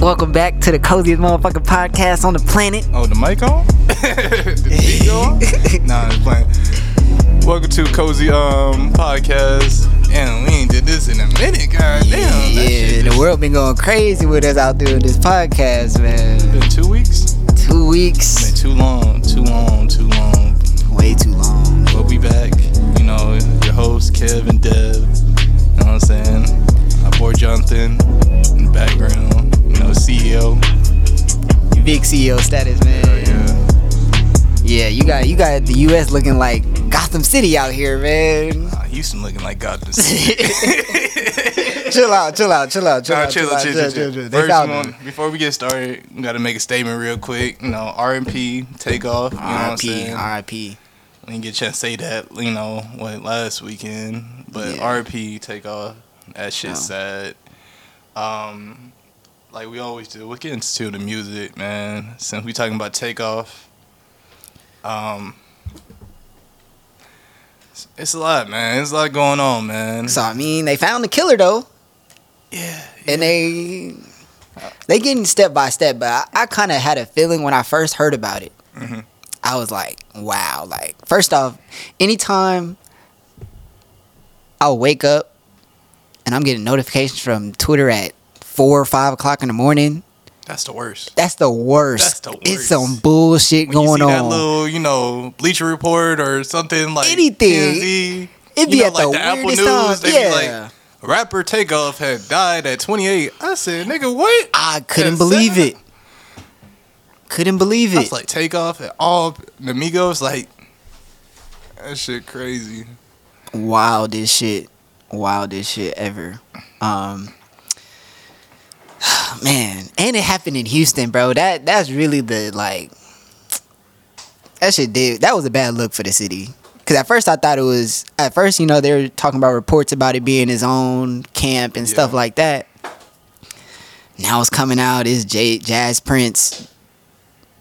Welcome back to the coziest motherfucking podcast on the planet. Oh, the mic on? the beat on? nah, it's playing. Welcome to Cozy Um Podcast. And we ain't did this in a minute, god damn. yeah, the world been going crazy with us out doing this podcast, man. Been two weeks? Two weeks. Been too long, too long, too long. way too long. But we back. You know, your host, Kev and Dev. You know what I'm saying? My boy Jonathan in the background. E CEO. Big CEO status, man. Yeah. Yeah, you got you got the U.S. looking like Gotham City out here, man. Uh, Houston looking like Gotham City. chill out, chill out, chill out, chill Nah, out, chill, out, chill, chill, chill. First one, before we get started, we gotta make a statement real quick. You know, RMP Takeoff. You know what I'm R.I.P. saying? R.I.P. We didn't get a chance to say that. You know, what last weekend, but Yeah. RMP Takeoff. That shit's Oh. sad. Um, like we always do. We'll get into the music, man. Since we talking about Takeoff, um. it's- It's a lot, man. It's a lot going on, man. So I mean, they found the killer though. yeah, and they they getting step by step but i, I kind of had a feeling when i first heard about it Mhm. i was like wow like first off anytime i'll wake up and i'm getting notifications from twitter at four or five o'clock in the morning that's the worst. that's the worst That's the it's some bullshit when you going see that on little, you know, Bleacher Report or something like Anything. It'd be you know, at like the, the Apple News, be yeah like, rapper Takeoff had died at 28. I said, nigga, what? i couldn't believe sad. it couldn't believe I it was like, Takeoff and all the Migos, like, that shit crazy. wildest shit wildest shit ever um man and it happened in houston bro. That that's really the like that shit did that was a bad look for the city. Because at first i thought it was at first you know they were talking about reports about it being his own camp and stuff like that. Now it's coming out is J- jas prince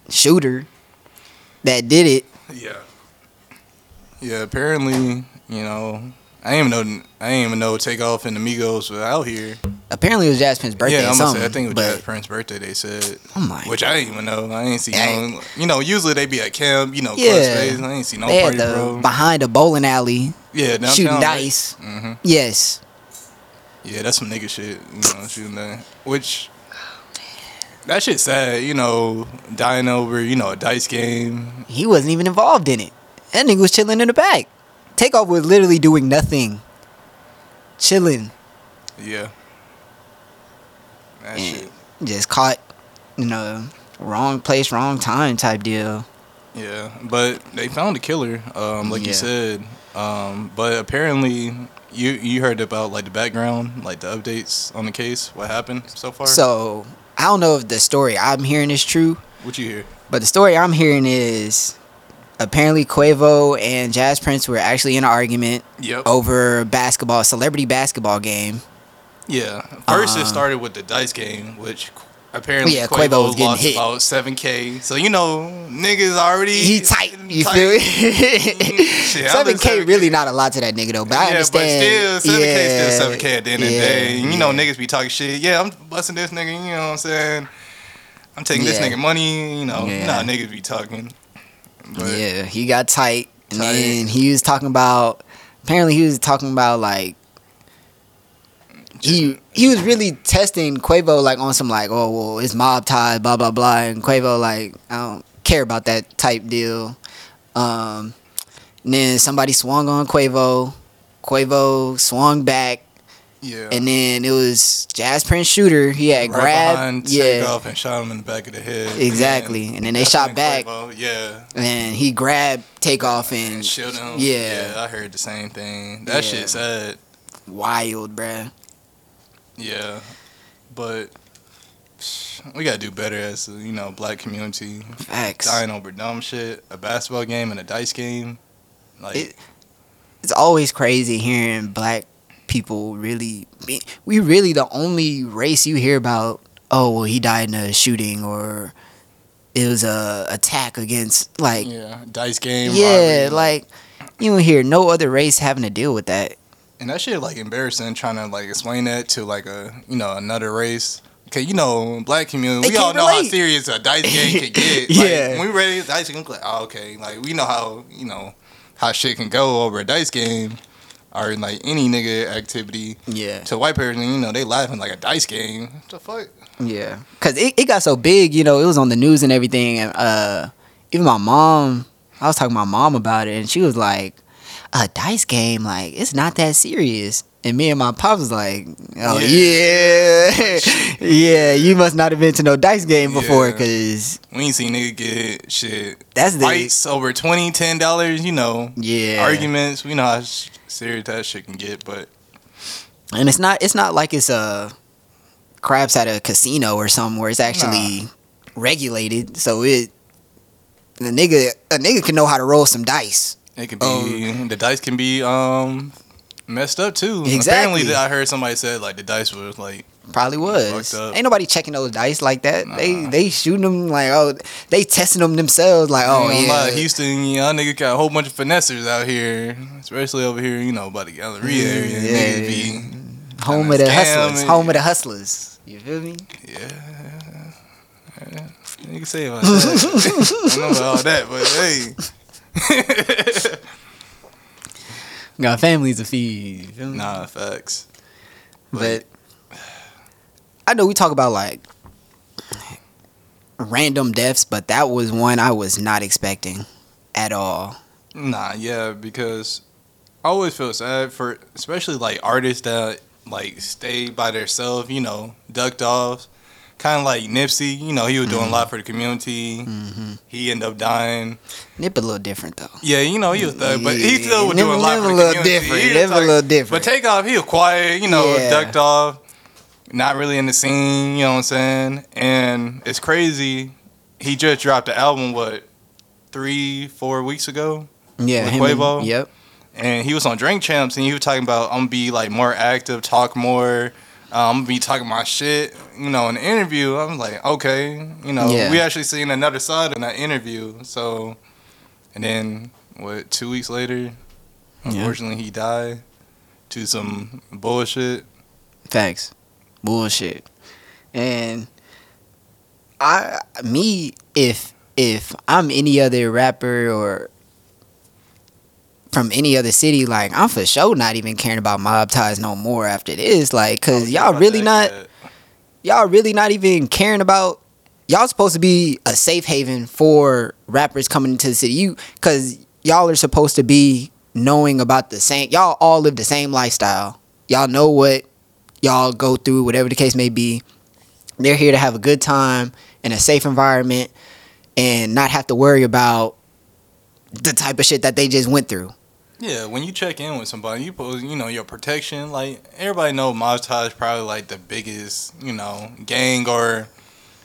shooter that did it. Yeah. Yeah, apparently, you know, I didn't even know, I didn't even know Takeoff and the Migos were out here. Apparently it was jas prince's birthday yeah, I'm gonna say, I think it was Jas Prince's birthday, they said. oh my Which I didn't even know. I didn't see no. You know, usually they be at camp. You know, Yeah. space. I ain't see no they party, the bro. behind a bowling alley Yeah, downtown, shooting right? dice. hmm Yes, Yeah, that's some nigga shit. You know, shooting that. Which that shit sad. You know, dying over you know a dice game. he wasn't even involved in it. That nigga was chilling in the back. Takeoff was literally doing nothing, chilling, Yeah. That and shit. just caught, you know, wrong place, wrong time type deal. Yeah, but they found the killer. Um, like Yeah. you said. Um, but apparently. You you heard about like the background, like the updates on the case, what happened so far? So I don't know if the story I'm hearing is true, what you hear? but the story I'm hearing is apparently Quavo and Jas Prince were actually in an argument Yep. over basketball, celebrity basketball game. Yeah. First, Uh, it started with the dice game, which apparently Yeah, Quavo, Quavo was getting lost hit. about seven k. So you know, niggas already He tight, you tight. feel? Shit, Seven k 7K. really not a lot to that nigga though, but I yeah, understand. but still, seven k yeah, still seven k at the end of the day. And, you know, niggas be talking shit. Yeah, I'm busting this nigga. You know what I'm saying? I'm taking this nigga money. You know, Yeah. nah, niggas be talking. But yeah, he got tight, and Tight. then he was talking about. Apparently, he was talking about like he he was really testing Quavo like on some like oh well it's mob ties blah blah blah and Quavo like I don't care about that type deal. Um, and then somebody swung on Quavo. Quavo swung back, yeah. and then it was Jas Prince Shooter. He had right grabbed, yeah, Takeoff and shot him in the back of the head. Exactly. And then they shot back. Quavo- yeah. and he grabbed Takeoff and and shield him. yeah. I heard the same thing. That Yeah. shit sad. wild, bruh. Yeah, but we gotta do better as a, you know black community. Facts. Dying over dumb shit, a basketball game and a dice game. Like It- It's always crazy hearing black people really. We really the only race you hear about. Oh well, he died in a shooting, or it was a attack against like yeah, dice game. yeah, robbery. like you don't hear no other race having to deal with that. And that shit like embarrassing trying to like explain that to like a you know another race. Cause you know, black community, They we all know how serious a dice game can get. Yeah. Like, when we ready, dice game, like, oh, okay, like we know how you know how shit can go over a dice game, or like any nigga activity. Yeah. To white person, you know, they laughing like a dice game. What the fuck? Yeah, cause it, it got so big, you know, it was on the news and everything, and uh, even my mom, I was talking to my mom about it, and she was like, "A dice game, like it's not that serious." And me and my pops was like, "Oh yeah, yeah, you must not have been to no dice game before, Yeah. cause We ain't seen nigga get shit that's the fights over 20 10 dollars. You know, yeah arguments. We know how serious that shit can get, but and it's not it's not like it's a craps at a casino or something where it's actually regulated, so it the nigga a nigga can know how to roll some dice. It can be Oh. the dice can be um messed up too. Exactly. Apparently, I heard somebody said like the dice was like Probably was. Ain't nobody checking those dice like that. They Nah. they shooting them like oh they testing them themselves like oh Oh yeah. yeah, Houston, y'all nigga got a whole bunch of finessers out here, especially over here, you know, by the Galleria area. Yeah. Niggas be, home of the hustlers. Home of the hustlers. You feel me? yeah. yeah. You can say about that. I don't know about all that, but hey. Got families to feed. Feel me? nah, facts. But I know we talk about like random deaths, but that was one I was not expecting at all. Nah, yeah, because I always feel sad for, especially like artists that like stay by themselves, you know, ducked off. Kind of like Nipsey, you know, he was doing a lot for the community. Mm-hmm. He ended up dying. Nip a little different though. Yeah, you know, he was thug, but he still was Nip- doing a lot for the little community. different. He was Nip a little different. But Takeoff, he was quiet, you know, Yeah. ducked off, not really in the scene, you know what I'm saying? And it's crazy. He just dropped the album, what, three, four weeks ago? Yeah, With him and- Yep. and he was on Drink Champs, and he was talking about I'm gonna be like more active, talk more. Uh, I'm gonna be talking my shit, you know, in the interview. I'm like, okay, you know, Yeah. we actually seen another side in that interview. So, and then what? Two weeks later, Yeah. unfortunately, he died to some bullshit. Facts. Bullshit. And I me if if I'm any other rapper or from any other city, like I'm for sure not even caring about mob ties no more after this. Like, cause y'all really not y'all really not even caring about y'all supposed to be a safe haven for rappers coming into the city. You cause y'all are supposed to be knowing about the same y'all all live the same lifestyle. Y'all know what y'all go through, whatever the case may be. They're here to have a good time in a safe environment and not have to worry about the type of shit that they just went through. Yeah, when you check in with somebody, you put you know your protection. Like everybody know, Mob Tie is probably like the biggest you know gang or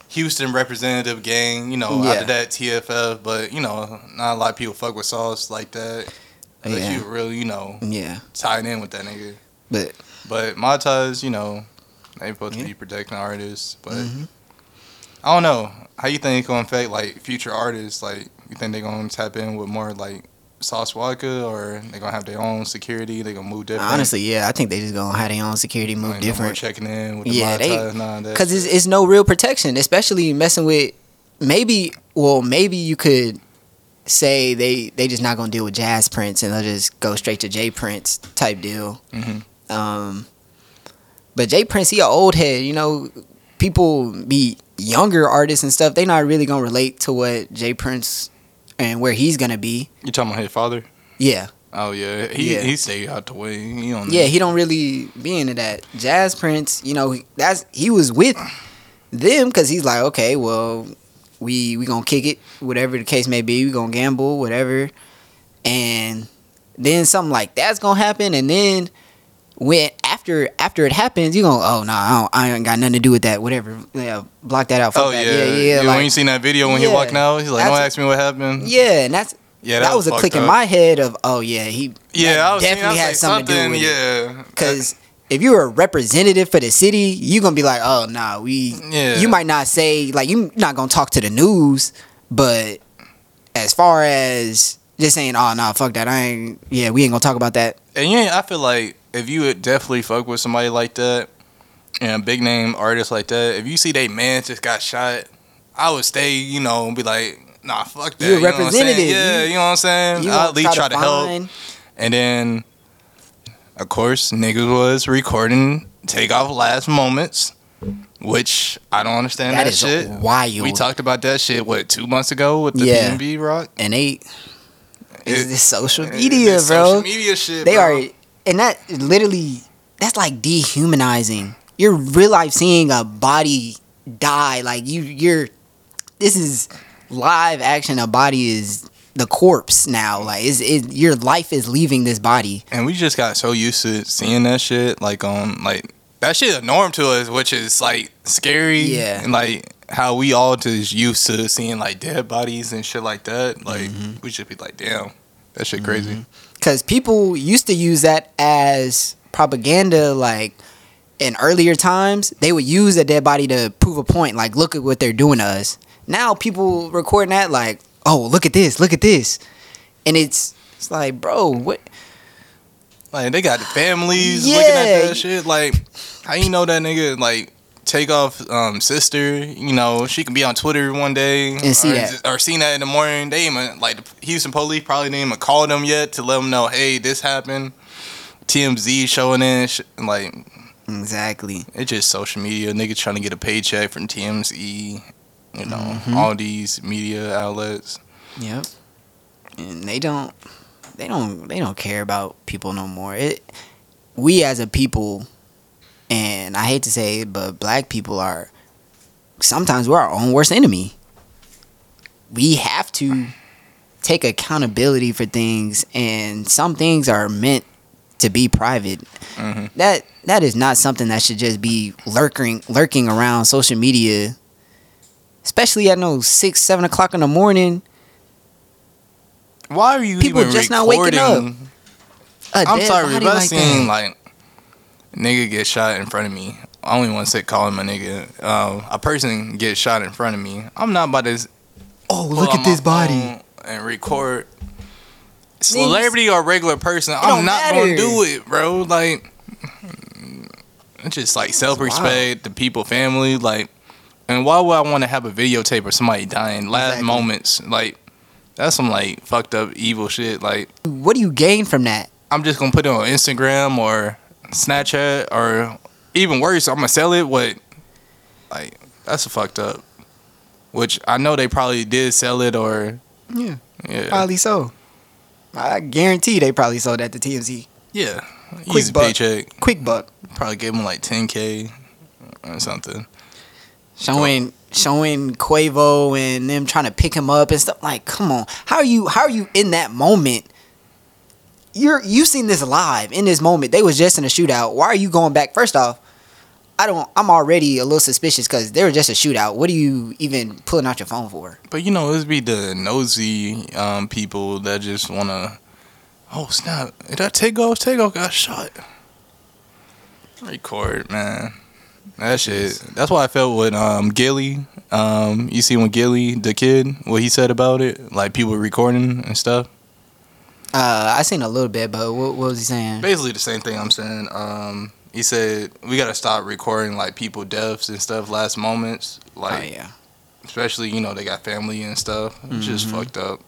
Houston representative gang. You know, Yeah. after that TFF, but you know not a lot of people fuck with Sauce like that. Unless Yeah. you really you know Yeah. tied in with that nigga. But But Ties, you know, they supposed Yeah. to be protecting artists, but mhm. I don't know how you think it's gonna affect like future artists. Like you think they're gonna tap in with more like Sauce Walker, or they gonna have their own security? They gonna move different. honestly, yeah, I think they just gonna have their own security move Like, no different. checking in with the Yeah, they- ties, nah, that Because it's, it's no real protection, especially messing with maybe. Well, maybe you could say they they just not gonna deal with Jas Prince and they'll just go straight to J Prince type deal. Mhm. Um, but J Prince, he a old head. You know, people be younger artists and stuff. They not really gonna relate to what J Prince and where he's gonna be. You talking about his father? Yeah, Oh yeah, he Yeah. he stayed out the way. He don't. yeah, he don't really be into that. Jas Prince, you know, that's he was with them because he's like, okay, well, we we gonna kick it, whatever the case may be. We gonna gamble, whatever, and then something like that's gonna happen, and then when after after it happens, you gonna oh no, I, I ain't got nothing to do with that, whatever. Yeah, block that out. Fuck Oh that. yeah, yeah, yeah. when like, you seen that video when Yeah. he walking out, he's like, "Don't ask me what happened." yeah, and that's yeah, that, was a fucked click in my head of oh yeah, he Yeah, I was definitely was had like, something, to do with it. Yeah, Because if you're a representative for the city, you gonna be like, oh nah, we. Yeah. You might not say like you're not gonna talk to the news, but as far as just saying, oh nah, fuck that, I ain't. Yeah, we ain't gonna talk about that. And yeah, I feel like if you would definitely fuck with somebody like that, and a big name artist like that, if you see they man just got shot, I would stay, you know, and be like, nah, fuck that. You're you know what I'm representative. Yeah, You- you, know what I'm saying? I'll at least try to help. And then, of course, niggas was recording Takeoff last moments, which I don't understand That that, is shit. wild. We talked about that shit what two months ago with the Yeah. PNB rock. and they it's It- this social It- media, it's bro. Social media shit. they bro. are, and that literally that's like dehumanizing. You're real life seeing a body die. Like you, you're. This is live action. A body is the corpse now. Like is it? Your life is leaving this body. And we just got so used to seeing that shit, like on like that shit a norm to us, which is like scary. Yeah. And like how we all just used to seeing like dead bodies and shit like that. Like Mm-hmm. we should be like, damn, that shit crazy. Because people used to use that as propaganda like in earlier times they would use a dead body to prove a point like look at what they're doing to us. Now people recording that like oh look at this look at this. And it's it's like bro what? Like they got the families looking at that shit. Like how you know that nigga like Takeoff um sister, you know, she can be on Twitter one day And see or, that. or see that in the morning. They even like the Houston police probably didn't even call them yet to let them know, hey, this happened. TMZ showing in, sh- like exactly it's just social media. Niggas trying to get a paycheck from TMZ, you know, Mm-hmm. all these media outlets. yep and they don't they don't they don't care about people no more it we as a people and i hate to say it but black people are sometimes we're our own worst enemy we have to take accountability for things and some things are meant to be private Mhm. that that is not something that should just be lurking lurking around social media especially at no six seven o'clock in the morning Why are you People even just not waking a I'm sorry, I like that. like nigga get shot in front of me, I only want to say call him a nigga. Uh, a person get shot in front of me. I'm not about to oh look at this body and record. Celebrity or regular person, I'm not gonna do it, bro. Like, it's just like self respect, the people, family, like. And why would I want to have a videotape of somebody dying last Exactly. moments? Like, that's some like fucked up evil shit. Like. what do you gain from that I'm just gonna put it on Instagram or Snapchat or even worse, I'm gonna sell it. What, like, that's a fucked up. Which I know they probably did sell it or yeah yeah, probably so i guarantee they probably sold that to tmz yeah, Quick easy buck. paycheck. quick buck Probably gave them like 10k or something. showing showing Quavo and them trying to pick him up and stuff. Like, come on, how are you? How are you in that moment? You're you seen this live in this moment. They was just in a shootout. Why are you going back? First off, I don't. I'm already a little suspicious because they were just a shootout. What are you even pulling out your phone for? But you know, it's be the nosy um, people that just wanna. Oh snap! Did I take that Takeoff? Takeoff got shot. Record, man. That shit. That's why I felt with um Gillie. Um, you see when Gillie, the kid, what he said about it, like people recording and stuff. Uh, I seen a little bit, but what, what was he saying? Basically the same thing I'm saying. Um, he said we gotta stop recording like people deaths and stuff, last moments, like oh yeah, especially you know they got family and stuff. It's just Mhm. fucked up.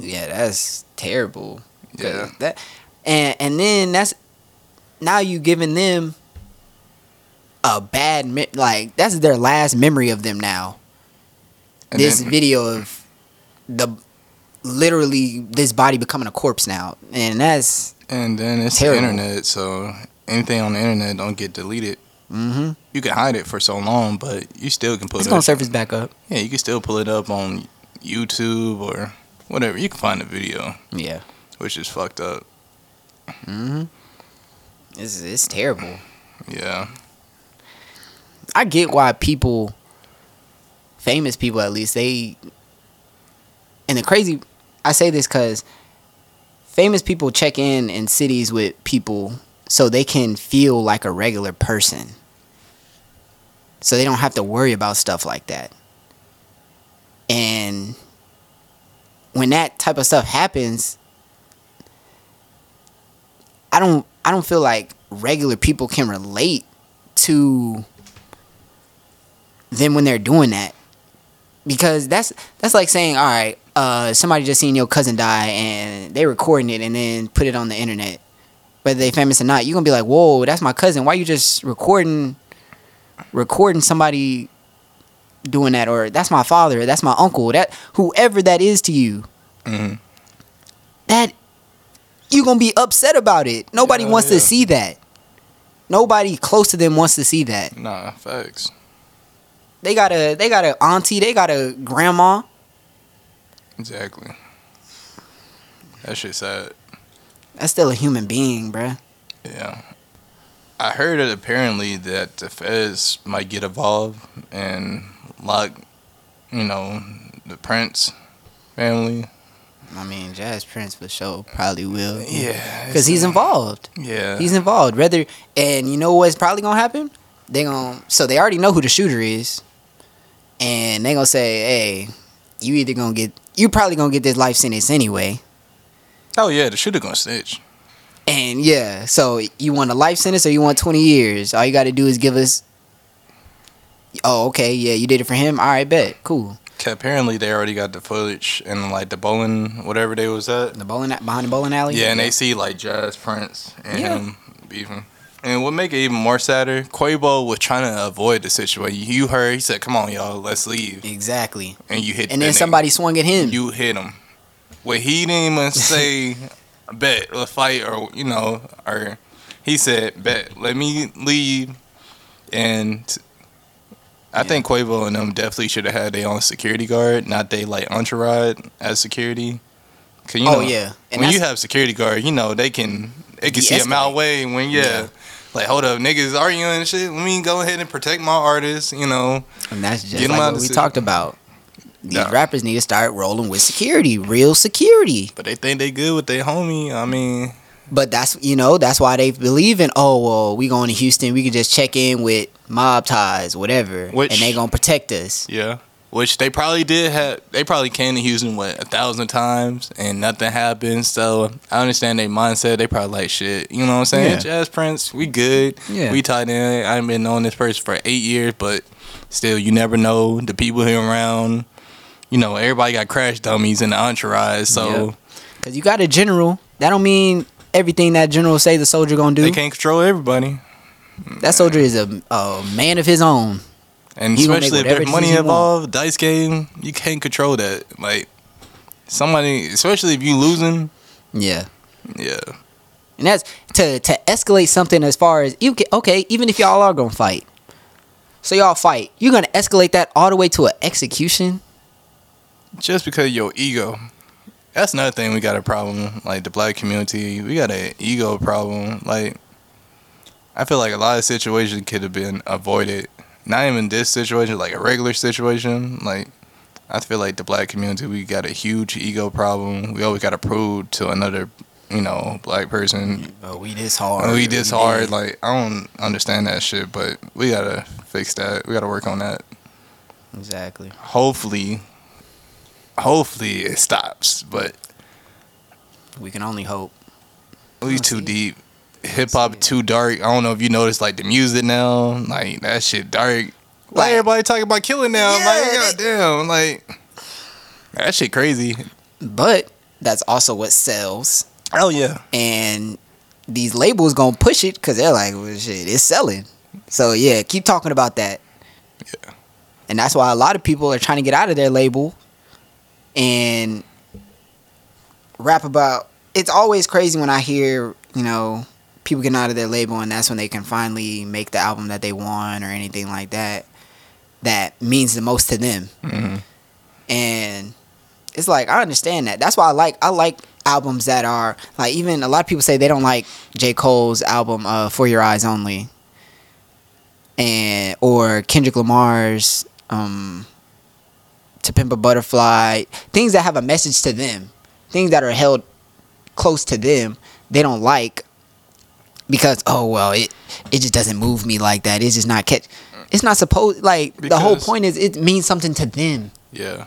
yeah, that's terrible. Yeah. That and and then that's now you giving them a bad me- like that's their last memory of them now. And this then- video of the literally this body becoming a corpse now, and that's And then it's Terrible. the internet, so anything on the internet don't get deleted. mm-hmm. You can hide it for so long, but you still can put it's it. gonna surface back up. Yeah, you can still pull it up on YouTube or whatever. You can find the video, Yeah. which is fucked up. Mm-hmm. It's it's terrible. Yeah, I get why people, famous people at least, they. And the crazy, I say this because famous people check in in cities with people so they can feel like a regular person. So they don't have to worry about stuff like that. And when that type of stuff happens, I don't I don't feel like regular people can relate to them when they're doing that because that's that's like saying all right uh, somebody just seen your cousin die and they recording it and then put it on the internet. Whether they famous or not you're gonna be like whoa that's my cousin. Why you just recording recording somebody doing that? Or that's my father. That's my uncle. That whoever that is to you. Hmm that you're gonna be upset about it. Nobody Yeah, wants yeah. to see that. Nobody close to them wants to see that. Nah, facts. they got a they got a auntie. They got a grandma Exactly. That shit sad. that's still a human being bruh. Yeah. I heard it apparently that the feds might get involved and lock, you know, the Prince family. I mean, Jas Prince for sure probably will. Yeah. Because he's involved. Yeah. He's involved. Rather, and you know what's probably gonna happen? They gonna so they already know who the shooter is, and they gonna say, "Hey, you either gonna get you probably gonna get this life sentence anyway." oh yeah, the shooter gonna snitch. And yeah, so you want a life sentence or you want twenty years? All you got to do is give us. Oh, okay, yeah, you did it for him. All right, bet, cool. Apparently they already got the footage and like the bowling whatever they was at. The bowling behind the bowling alley. Yeah, and they see like Jas Prince and Yeah. him beefing. And what make it even more sadder, Quavo was trying to avoid the situation. You heard he said, "Come on, y'all, let's leave," exactly. and you hit. And then nigga. somebody swung at him. you hit him. Well, he didn't even say, "Bet, let's fight," or you know, or he said, "Bet, let me leave." And I Yeah. think Quavo and them definitely should have had their own security guard, not they like entourage as security. Cause you oh know, yeah, and when you have security guard, you know they can they can see a mile away. When yeah, Yeah. Like hold up, niggas arguing and shit. Let me go ahead and protect my artists. You know, And that's just like what we talked about. These Yeah. rappers need to start rolling with security, real security. but they think they good with their homie. I mean, But that's you know that's why they believe in. Oh well, we going to Houston. We can just check in with mob ties, whatever, Which- and they gonna protect us. Yeah. Which they probably did have. They probably came to Houston what a thousand times and nothing happened. So I understand their mindset. They probably like shit. You know what I'm saying? Yeah. Jas Prince, we good. Yeah. We tied in. I've been knowing this person for eight years, but still, you never know the people here around. You know, everybody got crash dummies in the entourage, so Cause you got a general. That don't mean everything that general say the soldier gonna do. they can't control everybody. That soldier is a, a man of his own. And especially if there's money involved, dice game, you can't control that. Like somebody, especially if you losing, Yeah. yeah. And that's to to escalate something as far as you can, okay, even if y'all are gonna fight. So y'all fight. You're gonna escalate that all the way to an execution. just because of your ego. That's another thing we got a problem. Like the black community, we got an ego problem. Like I feel like a lot of situations could have been avoided. Not even this situation, like a regular situation. Like I feel like the black community, we got a huge ego problem. We always got to prove to another, you know, black person, Oh, we this hard. we this hard. did. Like I don't understand that shit, but we gotta fix that. We gotta work on that. Exactly. Hopefully, hopefully it stops. But We can only hope. We too deep. Hip hop too dark. I don't know if you noticed like the music now. Like that shit dark. Why Like- everybody talking about killing now? Yeah, like goddamn, like that shit crazy. But that's also what sells. Oh yeah. And these labels gonna push it because they're like, well, shit, it's selling. So yeah, keep talking about that. Yeah. And that's why a lot of people are trying to get out of their label and rap about. It's always crazy when I hear, you know, people getting out of their label and that's when they can finally make the album that they want or anything like that. That means the most to them. Mhm. and it's like I understand that. That's why I like I like albums that are like even a lot of people say they don't like J Cole's album uh, For Your Eyes Only, and or Kendrick Lamar's um, To Pimp a Butterfly. Things that have a message to them, things that are held close to them, they don't like because oh well it it just doesn't move me like that. It's just not catch. It's not supposed like the whole point is it means something to them Yeah.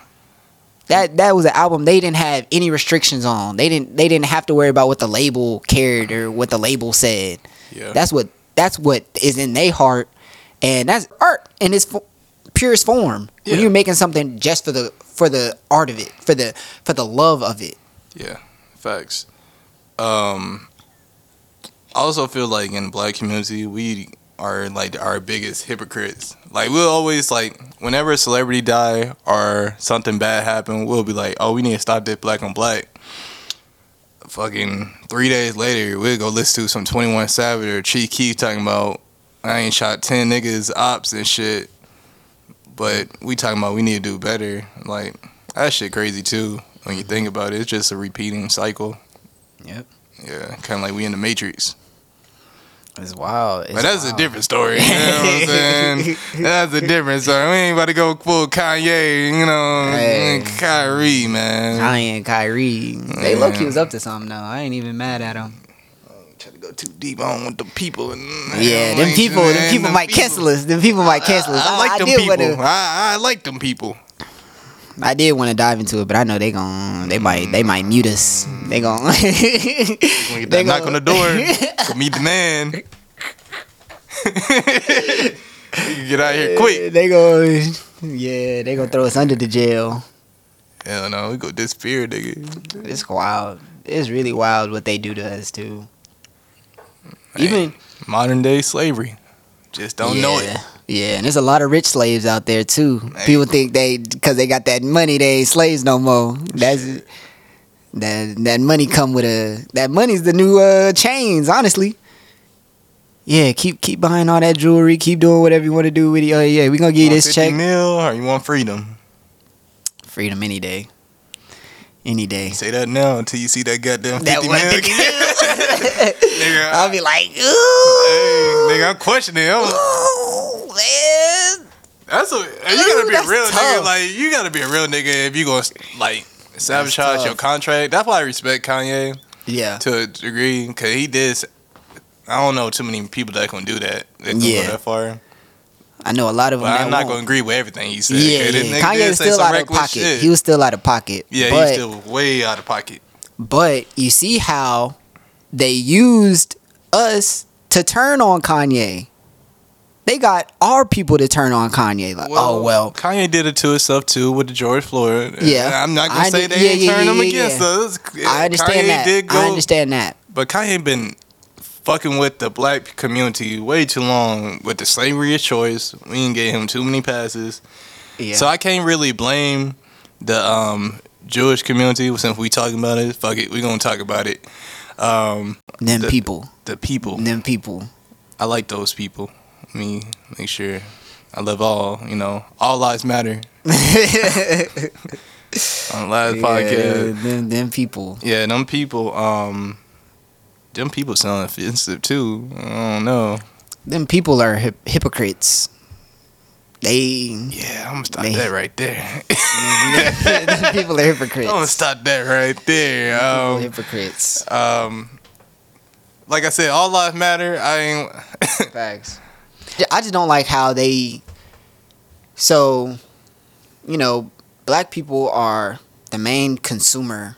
that that was an album they didn't have any restrictions on. They didn't they didn't have to worry about what the label cared or what the label said. Yeah. That's what that's what is in their heart and that's art in its fo- purest form. Yeah. When you're making something just for the for the art of it, for the for the love of it. Yeah, facts. Um, I also feel like in the black community, we are like our biggest hypocrites. Like we'll always like whenever a celebrity die or something bad happen, we'll be like, "Oh, we need to stop this black on black." Fucking three days later, we'll go listen to some Twenty One Savage or Chief Keef talking about I ain't shot ten niggas, ops and shit. But we talking about we need to do better. Like that shit crazy too when you mm-hmm. think about it. It's just a repeating cycle. Yep. Yeah, kind of like we in the Matrix. It's wild. but that's a different story. You know what I'm saying? that's a different story. We ain't about to go full Kanye, you know, Hey. Kyrie, man. Kanye and Kyrie. They Yeah. low key was up to something though. I ain't even mad at them. Try to go too deep on with the people. And, Yeah, them people, them people them might cancel us. Them people might cancel us. I, I like them people. I, I like them people. I did want to dive into it, but I know they gon' they might they mm. might mute us. They gon' When you They knock on the door, go meet the man. you can get out here quick. They go, yeah, they gonna throw us under the jail. Hell no, we go disappear, nigga. It's wild. It's really wild what they do to us too. Even Modern day slavery. Just don't know it. Yeah. And there's a lot of rich slaves out there too. Hey. People think they because they got that money, they ain't slaves no more. That's that that money come with a that money's the new uh chains. Honestly, yeah. Keep keep buying all that jewelry. Keep doing whatever you want to do with it. Oh yeah, we gonna give you this 50 check. mil or you want freedom? Freedom any day, any day. Say that now until you see that goddamn 50 That mil. nigga, I'll be like, hey, ooh, nigga, I'm questioning. I'm, ooh, man. that's a you gotta Ooh, be a that's real nigga. Like you gotta be a real nigga if you gonna like sabotage your contract. That's why I respect Kanye Yeah, to a degree because he did. I don't know too many people that can do that. That can Yeah. go that far. I know a lot of them. But that I'm not won't. gonna agree with everything he said. Yeah, 'cause this yeah. nigga Kanye was still out of pocket. shit. He was still out of pocket. yeah, but, he's still way out of pocket. But you see how they used us to turn on Kanye. They got our people to turn on Kanye. Like, oh well, Kanye did it to himself too with the George Floyd. Yeah. I'm not gonna I say did- they yeah, yeah, turn yeah, him against us. I understand Kanye that. Did go, I understand that. but Kanye been fucking with the black community way too long with the slavery of choice. We didn't get him too many passes, Yeah. so I can't really blame the um, Jewish community since we talking about it. Fuck it, we gonna talk about it. Um, them the- people, the people. them people. I like those people. Me make sure I love all. You know, all lives matter. On the last podcast, Yeah, them, them people. yeah, them people. Um, them people sound offensive too. I don't know. Them people are hip- hypocrites. They Yeah, I'm gonna stop They- that right there. them people are hypocrites. I'm gonna stop that right there. Um, hypocrites. um, like I said, all lives matter. I ain't. Facts. I just don't like how they. So, you know, black people are the main consumer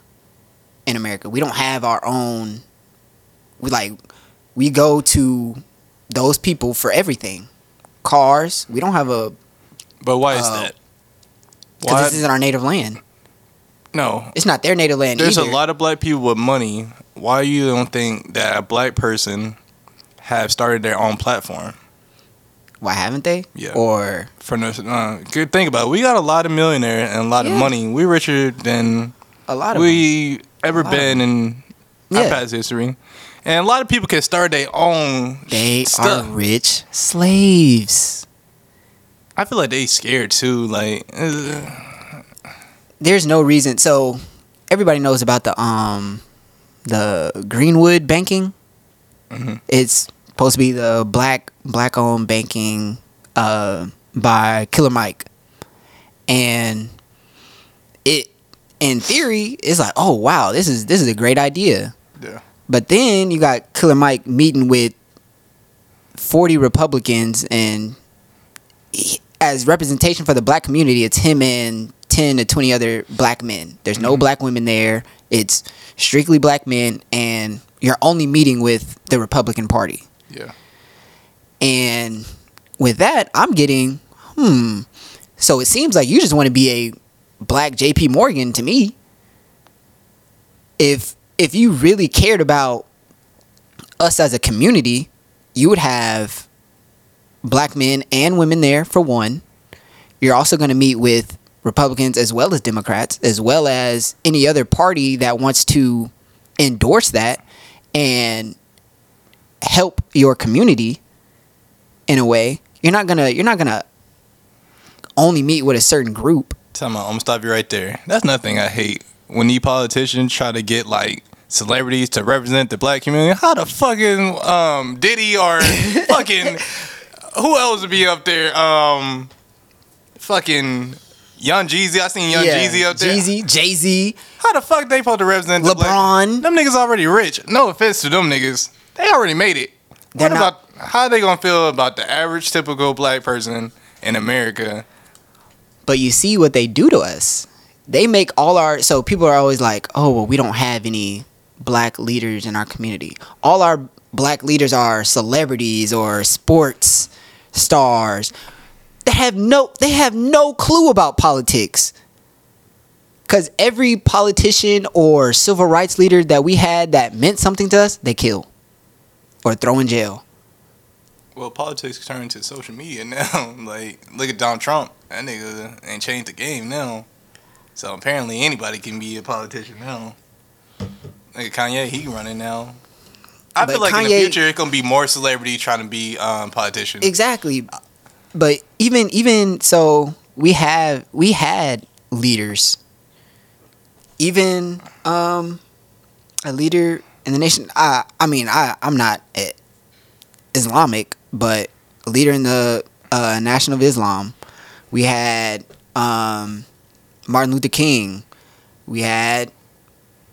in America. We don't have our own. We like, we go to those people for everything. Cars. We don't have a but why is Uh, that? because this isn't our native land. no, It's not their native land. There's either. a lot of black people with money. Why you don't think that a black person have started their own platform? Why haven't they? Yeah. Or For no, uh, good think about it. We got a lot of millionaires and a lot Yeah. of money. We richer than a lot of we ever A of been in our past history. And a lot of people can start their own They stuff. are rich slaves. I feel like they scared too. Like, uh, there's no reason. So everybody knows about the um the Greenwood banking. Mhm. It's supposed to be the black black owned banking uh by Killer Mike, and it in theory it's like oh wow this is this is a great idea. Yeah. But then you got Killer Mike meeting with forty Republicans and he- as representation for the black community, it's him and 10 to 20 other black men. There's no Mhm. black women there. It's strictly black men, and you're only meeting with the Republican Party. yeah. And with that, I'm getting, hmm. So it seems like you just want to be a black JP Morgan to me. If if you really cared about us as a community, you would have black men and women there for one. You're also going to meet with Republicans as well as Democrats, as well as any other party that wants to endorse that and help your community in a way. You're not gonna you're not gonna only meet with a certain group. Tell me, I'm gonna stop you right there. That's nothing I hate when these politicians try to get like celebrities to represent the black community. How the fucking um Diddy or fucking who else would be up there? Um, fucking Young Jeezy. I seen Young Jeezy up there. Jeezy, Jay Z, How the fuck they supposed to represent the black- LeBron. Them niggas already rich. No offense to them niggas. They already made it. They're what not- about how they gonna feel about the average typical black person in America? But you see what they do to us. They make all our so people are always like, "Oh, well, we don't have any black leaders in our community. All our black leaders are celebrities or sports stars that have no they have no clue about politics." Cuz every politician or civil rights leader that we had that meant something to us, they kill or throw in jail. Well, politics turned to social media now. like, look at Donald Trump. That nigga ain't changed the game now. So apparently anybody can be a politician now. Like Kanye, he running now. I But feel like in the future it's gonna be more celebrity trying to be um, politicians. Exactly. But even even so we have we had leaders. Even um a leader in the nation I I mean I I'm not Islamic, but leader in the uh, Nation of Islam. We had um Martin Luther King. We had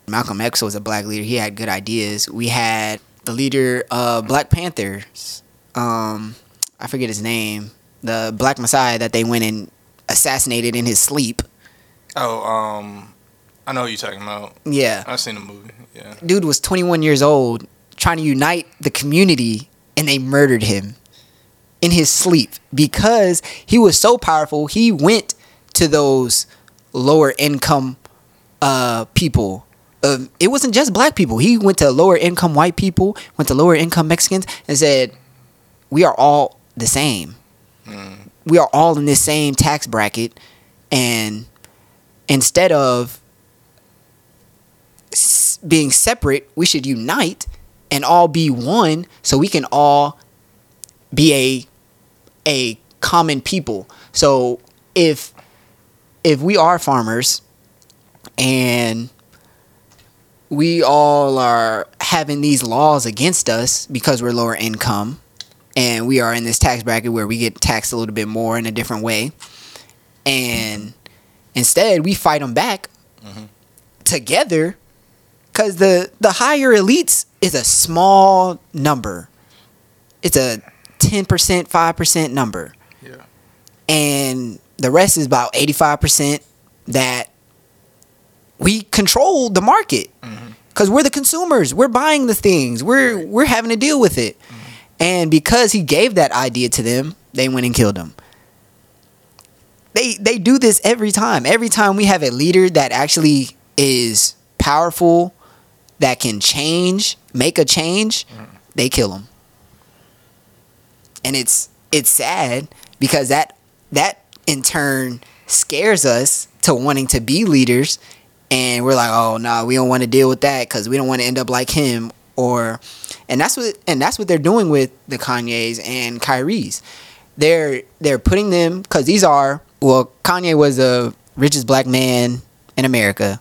Malcolm X was a black leader. He had good ideas. We had the leader of Black Panthers. Um, I forget his name. The Black Messiah that they went and assassinated in his sleep. Oh, um, I know what you're talking about. Yeah, I've seen the movie. Yeah. dude was 21 years old, trying to unite the community, and they murdered him in his sleep because he was so powerful. He went to those lower income uh, people. Um, it wasn't just black people. He went to lower income white people, went to lower income Mexicans, and said, "We are all the same. We are all in this same tax bracket." And instead of being separate, we should unite and all be one, so we can all be a a common people. So if if we are farmers and we all are having these laws against us because we're lower income and we are in this tax bracket where we get taxed a little bit more in a different way and instead we fight them back mm-hmm. together because the the higher elites is a small number. It's a 10% 5% number. Yeah. and the rest is about 85% that we control the market. Mm-hmm. Because we're the consumers. We're buying the things. We're we're having to deal with it. Mm-hmm. And because he gave that idea to them they went and killed him. They they do this every time. Every time we have a leader that actually is powerful that can change make a change they kill him and it's it's sad because that that in turn scares us to wanting to be leaders. And we're like oh no we don't want to deal with that because we don't want to end up like him or and that's what and that's what they're doing with the Kanyes and Kyries. They're they're putting them because these are well Kanye was the richest black man in America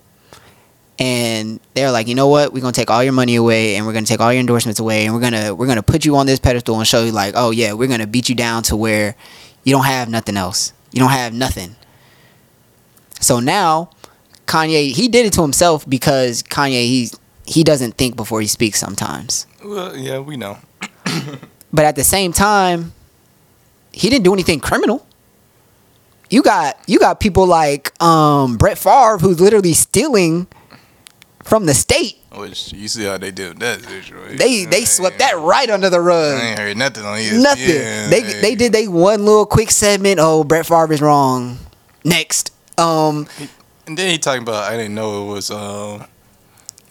and they're like, you know what? We're gonna take all your money away, and we're gonna take all your endorsements away, and we're gonna we're gonna put you on this pedestal and show you like, oh yeah, we're gonna beat you down to where you don't have nothing else. You don't have nothing. So now, Kanye he did it to himself because Kanye he he doesn't think before he speaks sometimes. Well, yeah, we know. But at the same time, he didn't do anything criminal. You got you got people like um, Brett Favre who's literally stealing from the state Which you see how they did that situation. They they swept that right under the rug. I ain't heard nothing on ESPN. Nothing. They they did they one little quick segment. Oh, Brett Favre is wrong. Next. Um. And then he talking about I didn't know it was uh,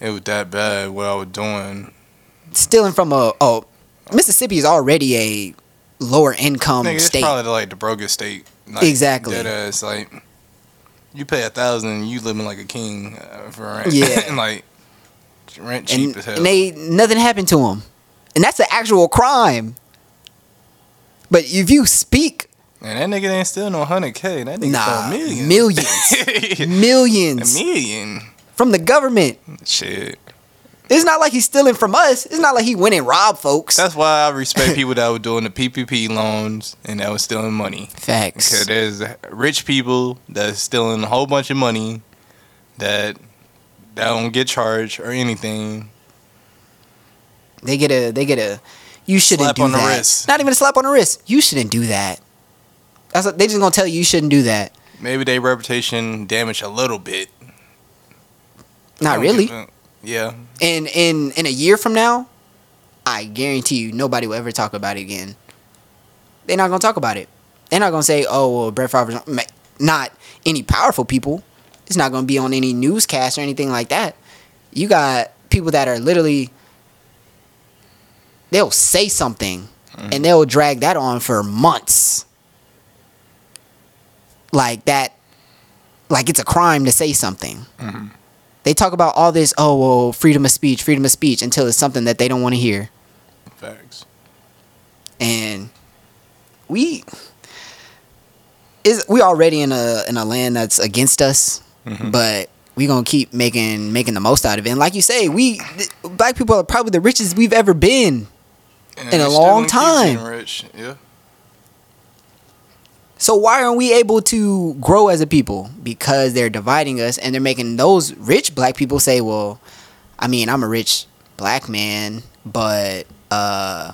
it was that bad what I was doing. stealing from a oh Mississippi is already a lower income Nigga, it's state. probably like the brokest state. Like, Exactly. Dead ass like you pay a thousand, and you living like a king uh, for rent. Yeah. and like rent cheap and, as hell. and they nothing happened to him, and that's an actual crime. But if you speak, and that nigga ain't still no hundred k. That nigga nah, stole millions. millions, a millions million. from the government. Shit. It's not like he's stealing from us. It's not like he went and robbed folks. That's why I respect people that were doing the PPP loans and that was stealing money. Facts. Because there's rich people that's stealing a whole bunch of money that that don't get charged or anything. They get a they get a you shouldn't Slap do on the that. wrist. Not even a slap on the wrist. You shouldn't do that. That's what, they just gonna tell you you shouldn't do that. Maybe their reputation damaged a little bit. Not really. give Yeah. And in in a year from now, I guarantee you nobody will ever talk about it again. They're not gonna talk about it. They're not gonna say, "Oh, well, Brett Favre's not any powerful people." It's not gonna be on any newscast or anything like that. You got people that are literally they'll say something mm-hmm. and they'll drag that on for months. Like that like it's a crime to say something. Mm-hmm. They talk about all this, oh well, freedom of speech, freedom of speech until it's something that they don't want to hear. Facts. And we is we already in a in a land that's against us, Mhm. but we gonna keep making making the most out of it. And like you say, we th- black people are probably the richest we've ever been. And In a long time. Rich. Yeah. So why aren't we able to grow as a people? Because they're dividing us and they're making those rich black people say, "Well, I mean, I'm a rich black man, but uh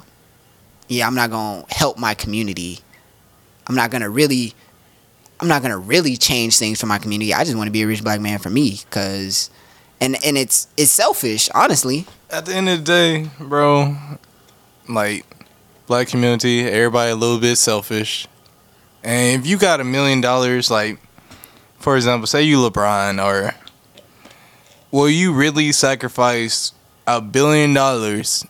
yeah, I'm not going to help my community. I'm not going to really I'm not going to really change things for my community. I just want to be a rich black man for me cuz and and it's it's selfish, honestly. At the end of the day, bro, like black community, everybody a little bit selfish. And if you got a million dollars, like for example, say you LeBron, or will you really sacrifice a billion dollars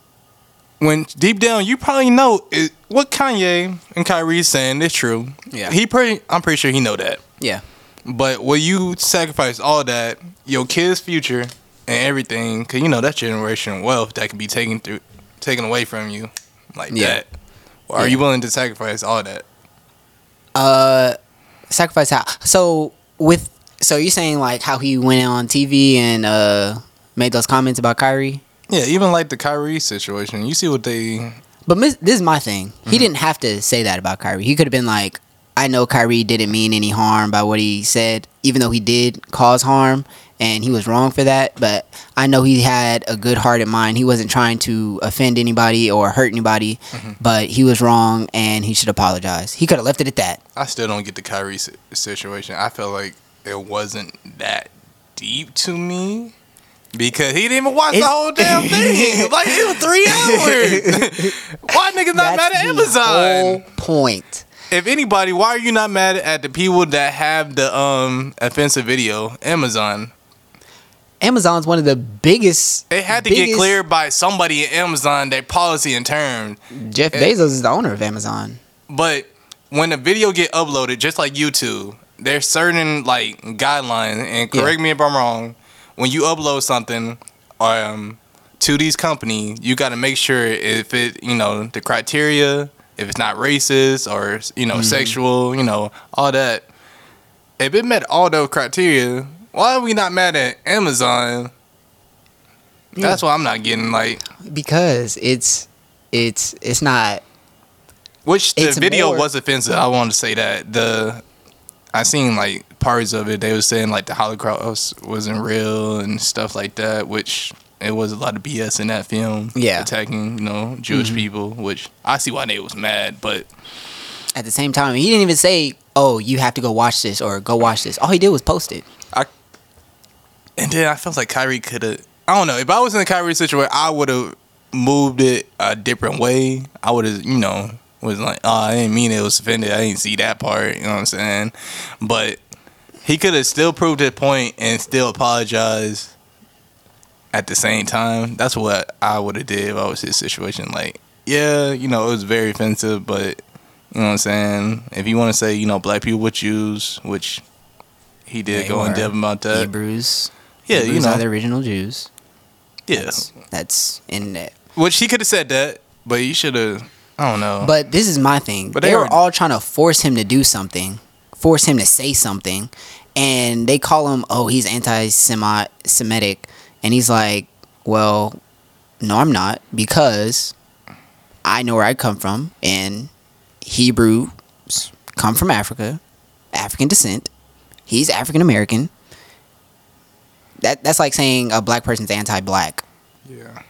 when deep down you probably know it, what Kanye and Kyrie is saying is true? Yeah. he pretty. I'm pretty sure he know that. Yeah. But will you sacrifice all that, your kids' future, and everything? Cause you know that's generational wealth that can be taken through, taken away from you, like Yeah. that. Or are Yeah. you willing to sacrifice all that? Uh, sacrifice how? So with so you're saying like how he went on TV and uh made those comments about Kyrie? Yeah, even like the Kyrie situation. You see what they? But this is my thing. He didn't have to say that about Kyrie. He could have been like, I know Kyrie didn't mean any harm by what he said, even though he did cause harm and he was wrong for that. But I know he had a good heart in mind. He wasn't trying to offend anybody or hurt anybody, but he was wrong and he should apologize. He could have left it at that. I still don't get the Kyrie situation. I felt like it wasn't that deep to me. Because he didn't even watch the whole damn thing. like it was three hours. Why niggas not mad at Amazon? whole point. if anybody, why are you not mad at the people that have the um offensive video? Amazon. Amazon's one of the biggest. It had to get cleared by somebody at Amazon their policy and terms. Jeff Eh. Bezos is the owner of Amazon. But when a video get uploaded, just like YouTube, there's certain like guidelines. And Yeah. correct me if I'm wrong. When you upload something, um, to these companies, you got to make sure if it, you know, the criteria, if it's not racist or you know sexual, you know, all that. If it met all those criteria, why are we not mad at Amazon? Yeah. That's why I'm not getting. Like, Because it's it's it's not Which the video more- was offensive. I want to say that the I seen like parts of it. They were saying like the Holocaust wasn't real and stuff like that. Which it was a lot of BS in that film. Yeah. attacking you know Jewish Mhm. people. Which I see why they was mad, but at the same time. He didn't even say, "Oh, you have to go watch this" or "Go watch this." All he did was post it. And then I felt like Kyrie could have I don't know. If I was in the Kyrie situation, I would have moved it a different way. I would have, you know, was like, oh, I didn't mean it was offended. I didn't see that part. You know what I'm saying? But he could have still proved his point and still apologized at the same time. That's what I would have did if I was his situation. Like, yeah, you know, it was very offensive, but you know what I'm saying? If you want to say, you know, black people would choose, which he did They go in depth about that. Hebrews. Yeah, you know. are the original Jews. Yes, That's, that's in that. Which he could have said that, but you should have. I don't know. But this is my thing. But they, they were were- all trying to force him to do something, force him to say something, and they call him, oh, he's anti-Semitic, and he's like, well, no, I'm not because I know where I come from, and Hebrews come from Africa, African descent. He's African American. That that's like saying a black person's anti-black. yeah.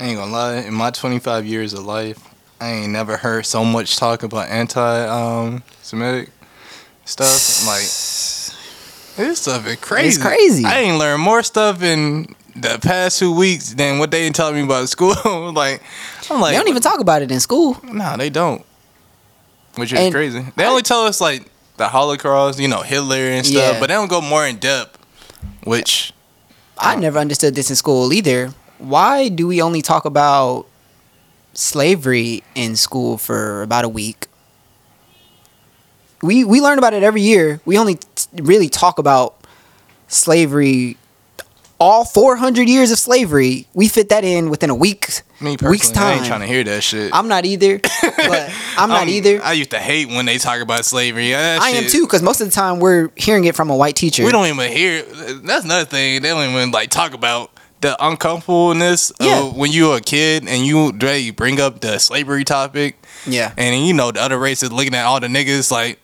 I ain't gonna lie. In my 25 years of life, I ain't never heard so much talk about anti-Semitic stuff. Like this stuff is crazy. It's crazy. I ain't learned more stuff in the past two weeks than what they ain't telling me about school. like I'm like, They don't even talk about it in school. Nah, they don't. Which is And crazy. They only tell us like the Holocaust, you know, Hitler and stuff, Yeah. but they don't go more in depth. Which I never understood this in school either. Why do we only talk about slavery in school for about a week? We we learn about it every year. We only t- really talk about slavery all 400 years of slavery. We fit that in within a week. me Week's personally, I ain't time. trying to hear that shit. I'm not either, but I'm not Um, either. I used to hate when they talk about slavery. That I am too cuz most of the time we're hearing it from a white teacher. We don't even hear. That's another thing. They don't even like talk about the uncomfortableness Yeah. of when you're a kid and you Dre, you bring up the slavery topic, yeah. and you know the other races looking at all the niggas like.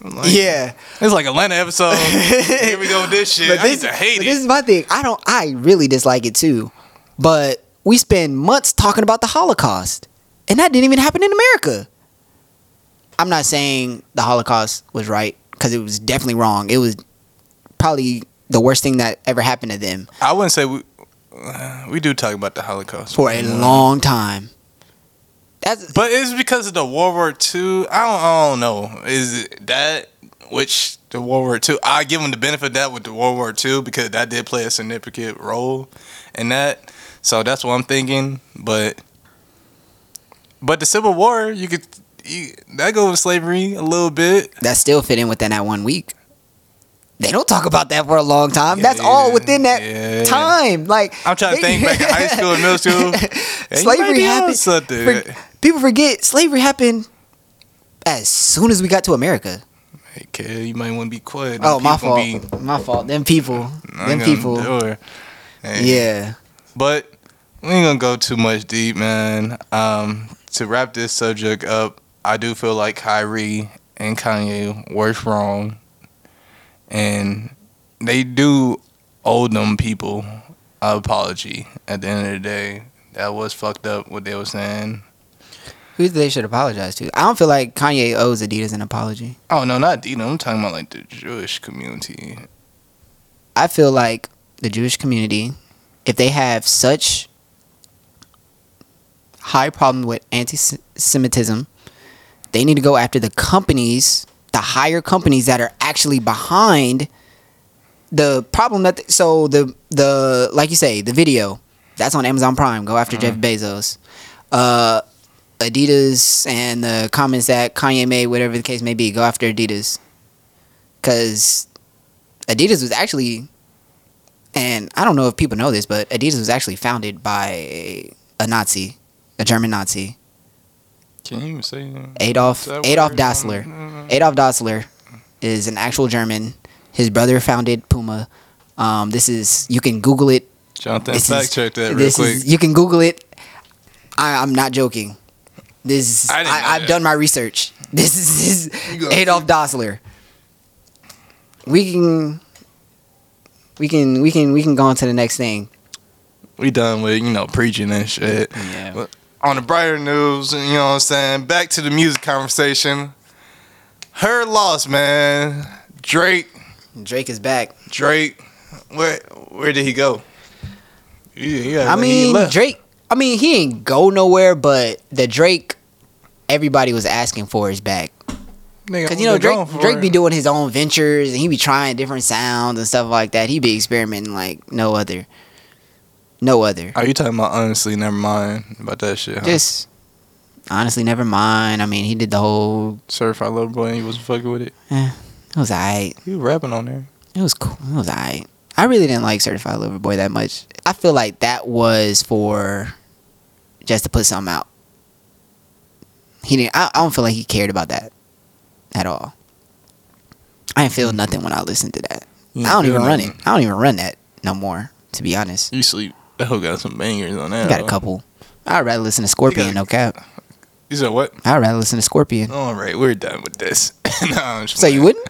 Like, Yeah. It's like Atlanta episode. Here we go with this shit. But I this, used to hate it. this is my thing. I don't. I really dislike it too. But we spend months talking about the Holocaust, and that didn't even happen in America. I'm not saying the Holocaust was right because it was definitely wrong. It was probably the worst thing that ever happened to them I wouldn't say we we do talk about the Holocaust for a long time. That's but it's because of the World War II. I don't, I don't know. Is it that which the World War II? I give them the benefit of that with the World War II because that did play a significant role in that. So that's what I'm thinking. But but the Civil War, you could you, that go with slavery a little bit. that still fit in within that one week. They don't talk about that for a long time. Yeah, That's all within that yeah. time. Like I'm trying to think back in high school and middle school. Slavery happened. something. for- people forget slavery happened as soon as we got to America. Hey, kid, you might want to be quiet. Oh, my fault. be my fault. Them people. Them people. Hey. Yeah. But we ain't gonna go too much deep, man. Um, to wrap this subject up, I do feel like Kyrie and Kanye were wrong, and they do owe them people an apology. At the end of the day, that was fucked up what they were saying. Who they should apologize to? I don't feel like Kanye owes Adidas an apology. Oh no, not Dino. I'm talking about like the Jewish community. I feel like the Jewish community, if they have such high problem with anti-Semitism, they need to go after the companies, the higher companies that are actually behind the problem that. so the the like you say the video that's on Amazon Prime. Go after Jeff Bezos. Uh, Adidas and the comments that Kanye made, whatever the case may be, go after Adidas. Because Adidas was actually, and I don't know if people know this, but Adidas was actually founded by a Nazi, a German Nazi, Can you even say that? Adolf Adolf? Dassler. Mm, Adolf Dassler is an actual German. His brother founded Puma. Um, this is you can Google it. Jonathan, This fact is- check that real this quick. is you can Google it. I, I'm not joking. This is, I I've done my research. This is, this is Adolf Dassler. We can we can we can we can go on to the next thing. we done with you know preaching and shit. Yeah. But on the brighter news, you know what I'm saying. Back to the music conversation. Her loss, man. Drake, Drake is back. Drake. Where where did he go? He I mean. Drake. I mean, he ain't go nowhere, but the Drake everybody was asking for is back. Cause you know Drake Drake be doing his own ventures and he be trying different sounds and stuff like that. He be experimenting like no other, no other. Are you talking about honestly? Never mind about that shit. Huh? Just honestly, never mind. I mean, he did the whole. certified lover boy, and he wasn't fucking with it. Eh, it was alright. He was rapping on there. It was cool. It was alright. I really didn't like Certified Lover Boy that much. I feel like that was for just to put something out. He didn't. I, I don't feel like he cared about that at all. I didn't feel mm. nothing when I listened to that. I don't even run it. I don't even run that no more. To be honest, You sleep. That got some bangers on that. I got a couple. I'd rather listen to Scorpion. No cap. You said what? I'd rather listen to Scorpion. All right, we're done with this. no, So you wouldn't?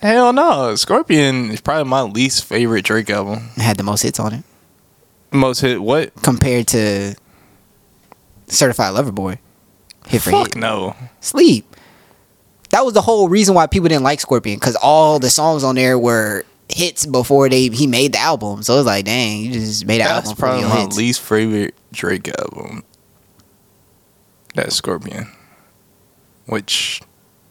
Hell no. Scorpion is probably my least favorite Drake album. It had the most hits on it Most hit what? compared to Certified Lover Boy. Hit for Fuck hit. no. sleep. That was the whole reason why people didn't like Scorpion because all the songs on there were hits before they he made the album. So it was like, dang, you just made an That's album probably my hits. least favorite Drake album. That's Scorpion. Which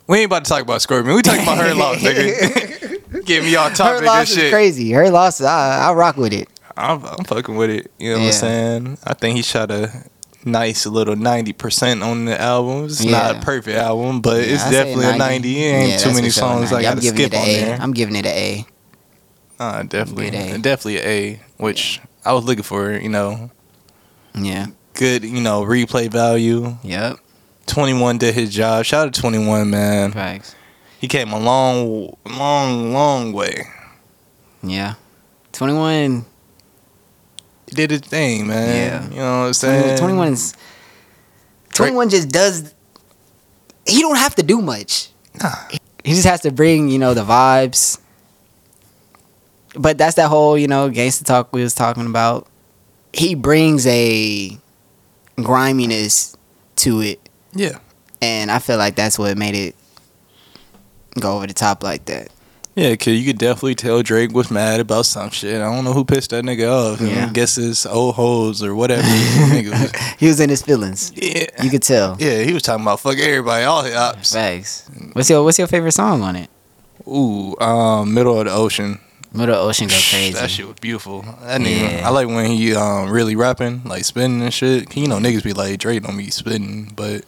we ain't about to talk about Scorpion. We talking about her loss, nigga. Give me Her topic loss and is shit. crazy. Her loss, I, I rock with it. I'm, I'm fucking with it. You know what I'm saying? I think he shot a nice little 90% on the album. It's not a perfect album, but Yeah, it's I definitely a 90. It ain't Yeah, too many songs 90. I I'm gotta giving skip it on A. there. I'm giving it an A. Uh, definitely. Definitely a which I was looking for, you know, Yeah. good, you know, replay value. Yep. 21 did his job. Shout out to 21, man. Facts. He came a long, long, long way. Yeah. 21. He did his thing, man. Yeah. You know what I'm saying? 21 is. 21 just does. He don't have to do much. Nah. He just has to bring, you know, the vibes. But that's that whole, you know, gangster talk we was talking about. He brings a griminess to it. Yeah. And I feel like that's what made it go over the top like that. Yeah, cause you could definitely tell Drake was mad about some shit. I don't know who pissed that nigga off. Yeah. I guess it's old hoes or whatever. was, He was in his feelings. yeah. You could tell. Yeah, he was talking about fuck everybody, all his ops. Facts. What's your What's your favorite song on it? Ooh, um, middle of the ocean. Middle Ocean go crazy. That shit was beautiful. That nigga, Yeah. I like when he um really rapping, like spinning and shit. You know, niggas be like Drake don't be spitting, but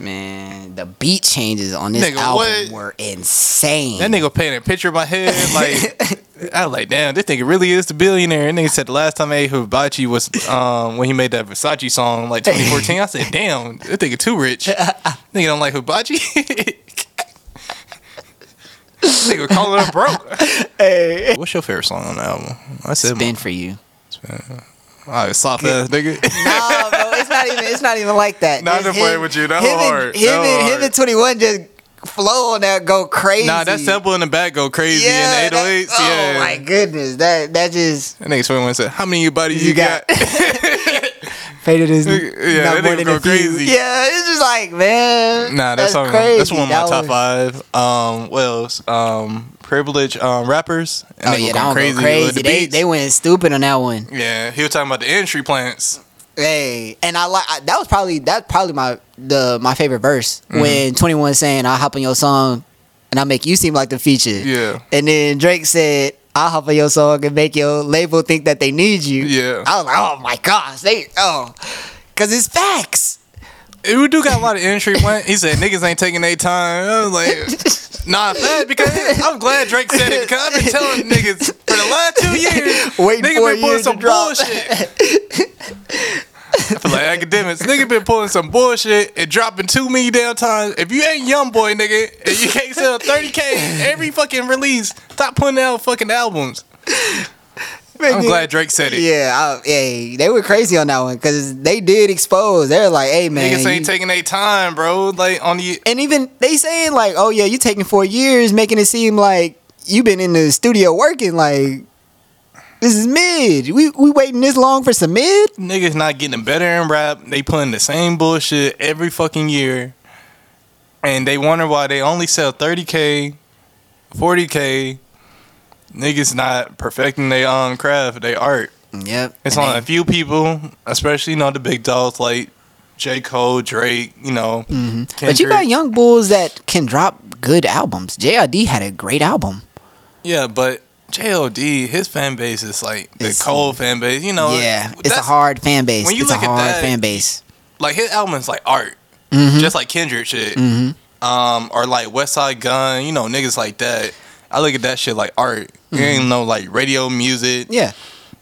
Man, the beat changes on this Nigga, album what? were insane. that nigga painted a picture in my head. Like I was like, damn, this nigga really is the billionaire. And nigga said the last time I ate hibachi was um when he made that Versace song like 2014. I said, damn, this nigga too rich. nigga don't like hibachi. Nigga calling up broke. Hey. What's your favorite song on the album? I said, Spin for you. all right, soft ass nigga. Nah, bro, it's not even. It's not even like that. Nah, I'm just playing with you. That him hard. And, him, That and, him and Twenty One just flow on that go crazy. Nah, that sample in the back go crazy Yeah, in the 808s. that- oh, oh yeah. my goodness, that that just That nigga Swim one said, How many of you buddies you, You got? got- faded his. Yeah, not that more than go a few. crazy. Yeah, it's just like man. nah, that's, that's on, crazy. that's one of my That top was- five. Um, what else? Um, privilege um, rappers. And Oh they yeah, go that crazy go crazy. the They they went stupid on that one. yeah, he was talking about the entry plants. Hey, and I like I- that was probably that's probably my the my favorite verse Mm-hmm. when Twenty One saying I'll hop on your song and I make you seem like the feature. Yeah. And then Drake said I'll hop on your song and make your label think that they need you. Yeah. I was like, oh my gosh, they oh, cause it's facts. We do got a lot of entry plant. He said niggas ain't taking their time. I was like, nah, fat because I'm glad Drake said it because I've been telling niggas for the last two years, Waiting niggas for been to some drop. bullshit. I feel like academics, nigga been pulling some bullshit and dropping too many damn times. If you ain't YoungBoy, nigga, and you can't sell 30k every fucking release, stop putting out fucking albums. I'm glad Drake said it. Yeah, I, yeah, they were crazy on that one because they did expose. They're like, hey man, Niggas ain't you- taking their time, bro. Like on the and even they saying like, oh yeah, you taking four years, making it seem like you've been in the studio working. Like this is mid. We we waiting this long for some mid. niggas not getting better in rap. They putting the same bullshit every fucking year. And they wonder why they only sell 30K, 40K, niggas not perfecting their own craft, they art. Yep. It's And on they- a few people, especially you know the big dogs like J. Cole, Drake, you know. Mm-hmm. But you got young bulls that can drop good albums. JID had a great album. Yeah, but JID his fan base is like the It's- Cole fan base. You know, yeah, it's a hard fan base. when you it's a look at hard that- fan base. like his album is like art, Mhm. just like Kendrick shit. Mhm. Um, or like Westside Gunn, you know, niggas like that. I look at that shit like art. You ain't no like radio music. Mm-hmm. Yeah.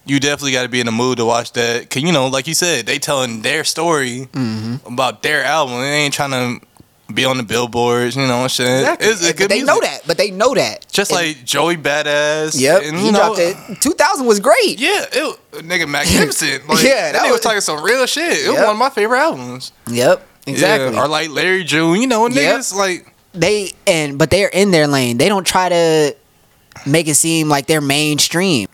You definitely got to be in the mood to watch that. Cause you know, like you said, they telling their story Mm-hmm. about their album. They ain't trying to be on the billboards, you know, and shit. Exactly. It's, it's good they music. know that. But they know that. Just And- like Joey Badass. Yep. And, he know, dropped it. 2000 was great. Yeah, it nigga magnificent. Like, Yeah, that that nigga was was- talking some real shit. It was one of my favorite albums. Yep. Exactly. Yeah, or like Larry June, you know, Yep. niggas like they and but they're in their lane. They don't try to make it seem like they're mainstream.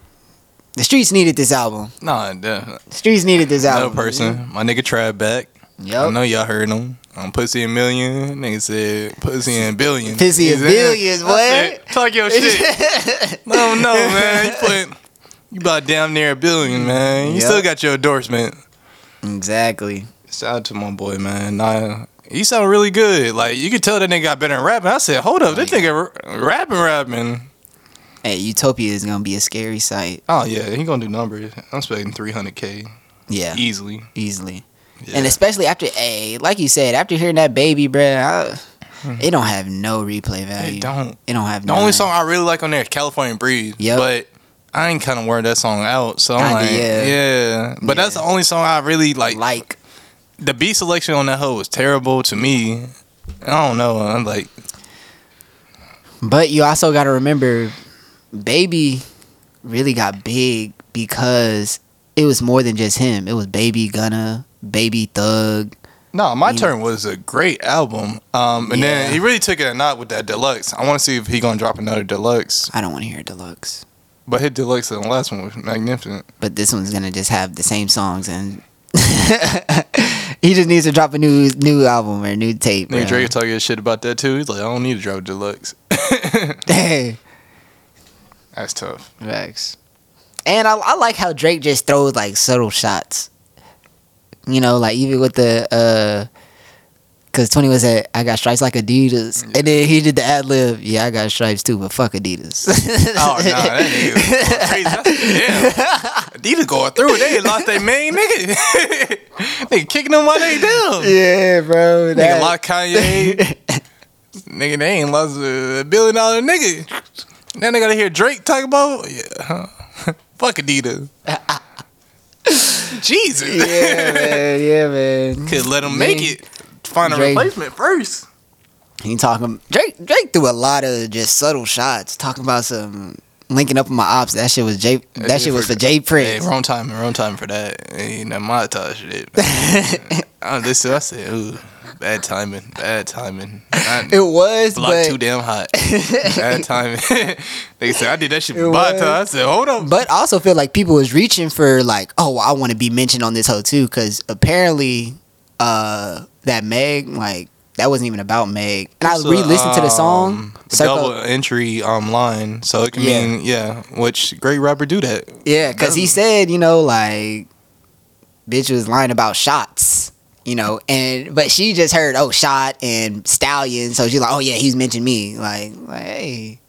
The streets needed this album. nah, the The streets needed this album. person. My nigga Trav back. I Yep. know y'all heard him. I'm um, Pussy and Million, nigga said Pussy and Billion. Pussy and He said- Billions, I what? said, Talk your shit. no, no, man. You put you about damn near a billion, man. You Yep. still got your endorsement. exactly. Shout out to my boy, man. Nah, he sound really good. Like you could tell that nigga got better at rapping. I said, hold up, this oh, nigga r- rapping, rapping. Hey, Utopia is gonna be a scary sight. Oh yeah, he gonna do numbers. I'm expecting 300k Yeah, easily. easily. Yeah. And especially after, a like you said, after hearing that baby, bruh, I, hmm. it don't have no replay value. they don't. It don't have The none. only song I really like on there is California Breeze. Yep. But I ain't kind of wearing that song out, so I'm like, yeah. yeah. But that's the only song I really like. like. The beat selection on that hoe was terrible to me. I don't know. I'm like, But you also got to remember, Baby really got big because it was more than just him. It was Baby Gunna, Baby Thug. no, my You- turn was a great album. Um, and Yeah. then he really took it a knot with that deluxe. I want to see if he gonna drop another deluxe. I don't want to hear Deluxe. But his deluxe on the last one was magnificent. But this one's gonna just have the same songs and he just needs to drop a new new album or a new tape. Nigga. Drake talking shit about that too. He's like, I don't need to drop a deluxe. Hey, That's tough. Facts. And I, I like how Drake just throws like subtle shots. You know, like even with the uh Cause Twenty was at I got stripes like Adidas, and then he did the ad lib. Yeah, I got stripes too, but fuck Adidas. Oh nah, that nigga was crazy. I said, Adidas going through it. They lost their main nigga. nigga kicking them while they down. yeah, bro. Nigga that- lost Kanye. nigga, they ain't lost a billion dollar nigga. Then they gotta hear Drake talk about yeah. huh. Fuck Adidas. Jesus. yeah, man. Yeah, man. Could let him make it. Find a Drake. replacement first. He talking Drake. Drake threw a lot of just subtle shots, talking about some linking up with my ops. That shit was Jay. That shit was for- Jay Hey, Prince. wrong time, wrong time for that. Ain't that montage shit. I listen, I said, ooh, bad timing, bad timing. I, it was, block but too damn hot. bad timing. they said I did that shit for time. I said, hold up. But I also feel like people was reaching for like, oh, I want to be mentioned on this hoe too, because apparently, uh, that Meg like that wasn't even about Meg, and I a, re-listened to the song. um, Circle- double entry um line, so it can Yeah. mean yeah. Which great rapper do that? Yeah, because he said, you know, like, bitch was lying about shots, you know, and but she just heard, oh, shot and stallion, so she's like, oh yeah, he's mentioned me, like, like hey,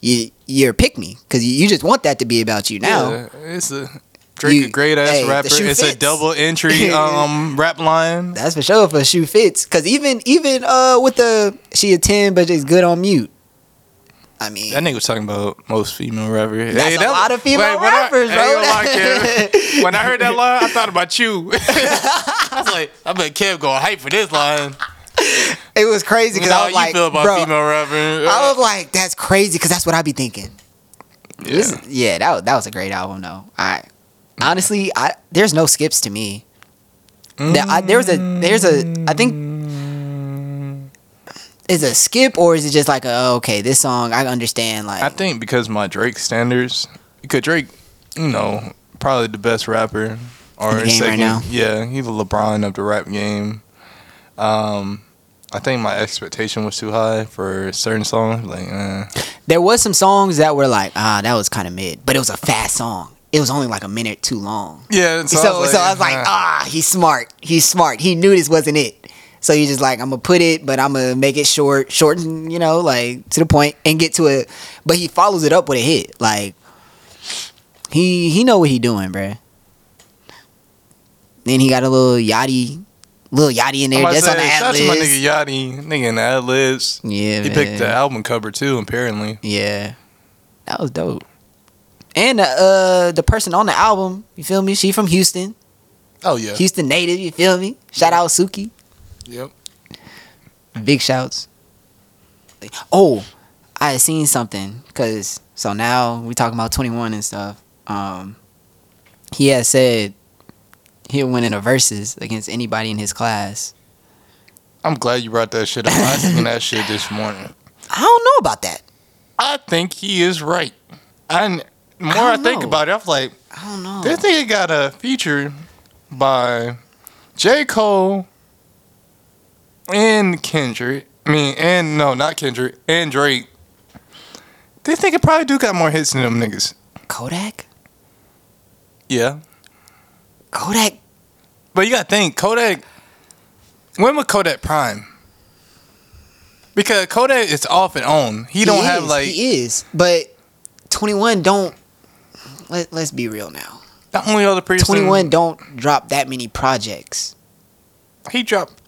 you you're pick me because you, you just want that to be about you now. Yeah, it's a Drake, You- a great ass hey, rapper. It's a double entry um rap line. That's for sure for shoe fits. Cause even even uh with the she a ten but it's good on mute. I mean That nigga was talking about most female rappers. That's a that- lot of female when I- rappers, I bro. gonna lie, when I heard that line, I thought about you. I was like, I bet Kev going hype for this line. it was crazy because I was like, feel about bro? I was like, that's crazy because that's what I'd be thinking. yeah. This- yeah, that was, that was a great album though. I honestly, I there's no skips to me. There, I, there's a there's a I think is a skip or is it just like a, oh, okay this song I understand like I think because my Drake standards, because Drake, you know, probably the best rapper or In right second. now? Yeah, he's a LeBron of the rap game. Um, I think my expectation was too high for certain songs. Like, eh. There was some songs that were like, ah, that was kind of mid, but it was a fast song. It was only like a minute too long. yeah. So, so, I, was like, eh. ah, he's smart. He's smart. He knew this wasn't it. So he's just like, I'm gonna put it, but I'm gonna make it short, short, and you know, like to the point, and get to it. But he follows it up with a hit. Like he he know what he doing, bruh. Then he got a Lil Yachty, Lil Yachty in there, just on the ad shout my nigga Yachty, nigga in the ad libs. Yeah, He picked the album cover too, apparently. Yeah, that was dope. And uh, uh, the person on the album, you feel me? She from Houston, Oh yeah. Houston native. You feel me? Shout out Suki. Yep. Big shouts. Oh, I had seen something because so now we talking about twenty one and stuff. Um, he had said he'll win in a versus against anybody in his class. I'm glad you brought that shit up. I seen that shit this morning. I don't know about that. I think he is right. And the more I I, think know. about it, I'm like, I don't know. this nigga got a feature by J. Cole and Kendrick. I mean, and no, not Kendrick, and Drake. This nigga probably do got more hits than them niggas. Kodak. Yeah. Kodak. But you gotta think, Kodak. When was Kodak Prime? Because Kodak is off and on. He, don't have like he is, but twenty one don't. Let, let's be real now. the only other person. Twenty one don't drop that many projects. He dropped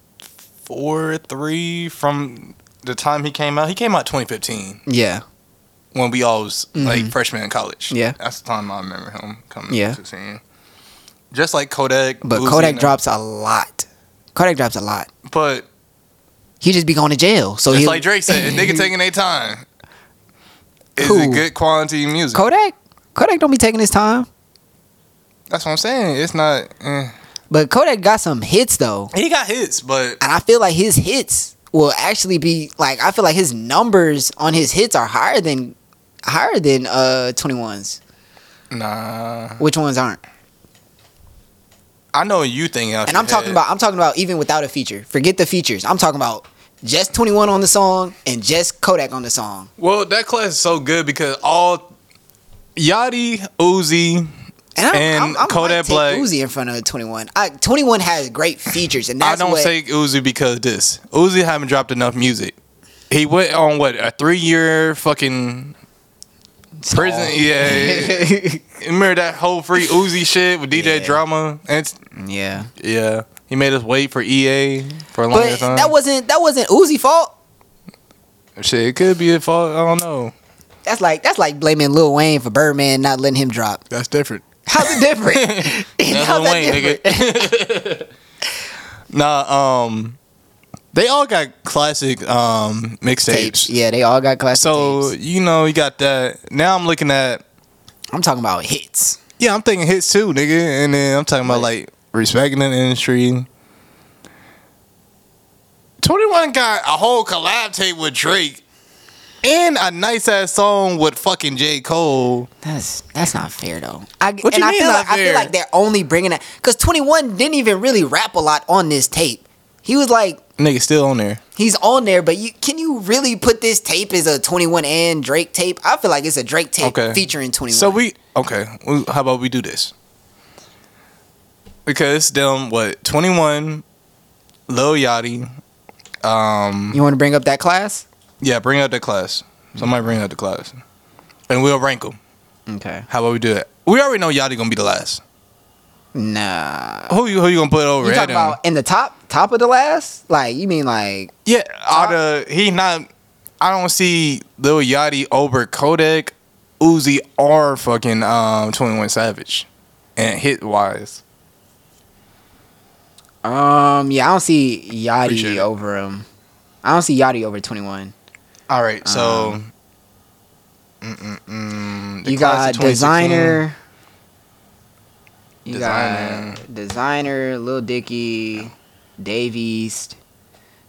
four, three from the time he came out. He came out 2015 Yeah. when we all was like Mhm. freshmen in college. Yeah. that's the time I remember him coming Yeah. to scene. Just like Kodak, But Kodak drops a lot. Kodak drops a lot. But He just be going to jail. So he like Drake said, nigga taking their time. Is Who? it good quality music? Kodak. Kodak don't be taking his time. That's what I'm saying. It's not. Eh. But Kodak got some hits though, He got hits, but and I feel like his hits will actually be like I feel like his numbers on his hits are higher than higher than uh 21's. nah. Which ones aren't? I know you think And I'm talking head. about I'm talking about even without a feature. Forget the features. I'm talking about just 21 on the song and just Kodak on the song. Well, that class is so good because all Yachty, Uzi, And, I, And I'm, I'm, Kodak take Black. Uzi in front of 21. I, 21 has great features, and that's I don't what, say Uzi because this. Uzi haven't dropped enough music. He went on what a three year fucking prison. Yeah, remember that whole free Uzi shit with DJ Yeah. Drama? And yeah. yeah, he made us wait for EA for a long But time. that wasn't that wasn't Uzi fault. shit. It could be a fault. I don't know. That's like that's like blaming Lil Wayne for Birdman not letting him drop. That's different. How's it different? How's that Wayne, different? nah, um, they all got classic um mixtapes. Yeah, they all got classic So tapes. you know you got that. Now I'm looking at I'm talking about hits. yeah, I'm thinking hits too, nigga, and then I'm talking about like respecting the industry. Twenty One got a whole collab tape with Drake, and a nice ass song with fucking J Cole. That's that's not fair though. I, What and you I mean feel not like I feel like they're only bringing that because 21 didn't even really rap a lot on this tape. He was like Nigga still on there. he's on there, but you can you really put this tape as a 21 and Drake tape? I feel like it's a Drake tape Okay. featuring 21. So we okay. Well, how about we do this? Because them what twenty one, Lil Yachty, um, you want to bring up that class? Yeah, bring out the class. Somebody bring out the class, and we'll rank them. Okay. How about we do that? We already know Yachty gonna be the last. Nah. Who you who you gonna put over You talking about in the top top of the last? Like you mean like Yeah, of he not. I don't see Lil Yachty over Kodak, Uzi, or fucking um Twenty One Savage, and hit wise. um yeah I don't see Appreciate Yachty it. over him. I don't see Yachty over 21. All right, so. Um, you got Desiigner. You Desiigner. got Desiigner, Lil Dicky, Dave East.